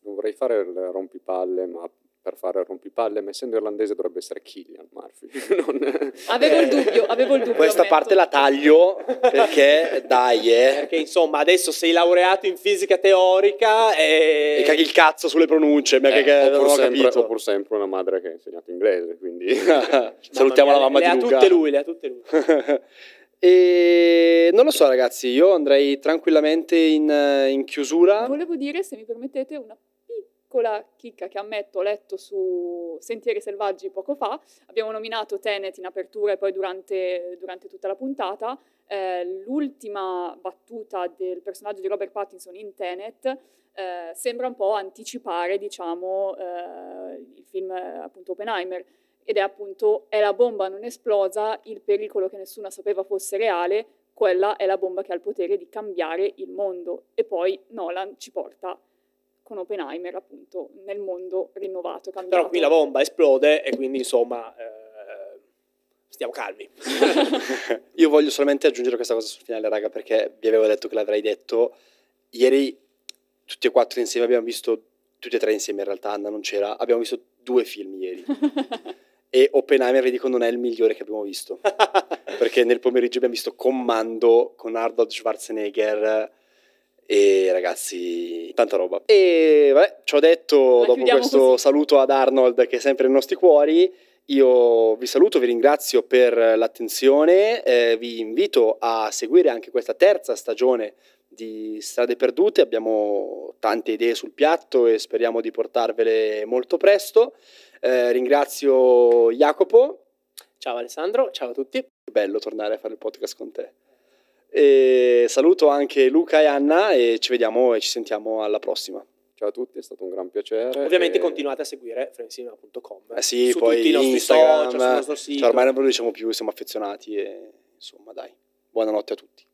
Non vorrei fare il rompipalle, ma per fare rompipalle, ma essendo irlandese dovrebbe essere Killian Murphy. non... Avevo il dubbio, avevo il dubbio. Questa parte la taglio perché dai, eh. Perché insomma, adesso sei laureato in fisica teorica e... E caghi il cazzo sulle pronunce, eh, che ho, pur sempre, capito. ho pur sempre una madre che ha insegnato inglese, quindi... Salutiamo mia, la mamma le di Luca. Luca. tutte lui, le ha tutte lui. E non lo so, ragazzi, io andrei tranquillamente in, in chiusura. Volevo dire, se mi permettete, una piccola chicca che ammetto ho letto su Sentieri Selvaggi poco fa. Abbiamo nominato Tenet in apertura e poi durante, durante tutta la puntata. Eh, l'ultima battuta del personaggio di Robert Pattinson in Tenet eh, sembra un po' anticipare, diciamo, eh, il film appunto Oppenheimer ed è appunto è la bomba non esplosa, il pericolo che nessuno sapeva fosse reale, quella è la bomba che ha il potere di cambiare il mondo. E poi Nolan ci porta con Oppenheimer appunto nel mondo rinnovato, cambiato. Però qui la bomba esplode e quindi insomma eh, stiamo calmi. Io voglio solamente aggiungere questa cosa sul finale, raga, perché vi avevo detto che l'avrei detto. Ieri tutti e quattro insieme abbiamo visto, tutti e tre insieme in realtà, Anna non c'era, abbiamo visto due film ieri. e Oppenheimer vi dico non è il migliore che abbiamo visto perché nel pomeriggio abbiamo visto Commando con Arnold Schwarzenegger e ragazzi tanta roba e vabbè ci ho detto La dopo questo così. saluto ad Arnold che è sempre nei nostri cuori io vi saluto, vi ringrazio per l'attenzione, eh, vi invito a seguire anche questa terza stagione di Strade Perdute, abbiamo tante idee sul piatto e speriamo di portarvele molto presto. Eh, ringrazio Jacopo. Ciao Alessandro, ciao a tutti. Bello tornare a fare il podcast con te. E saluto anche Luca e Anna e ci vediamo e ci sentiamo alla prossima. Ciao a tutti, è stato un gran piacere. Ovviamente e- continuate a seguire framecinema.com Eh sì, su poi tutti i nostri Instagram, social, sul nostro sito. Cioè, ormai non ve lo diciamo più, siamo affezionati e insomma dai, buonanotte a tutti.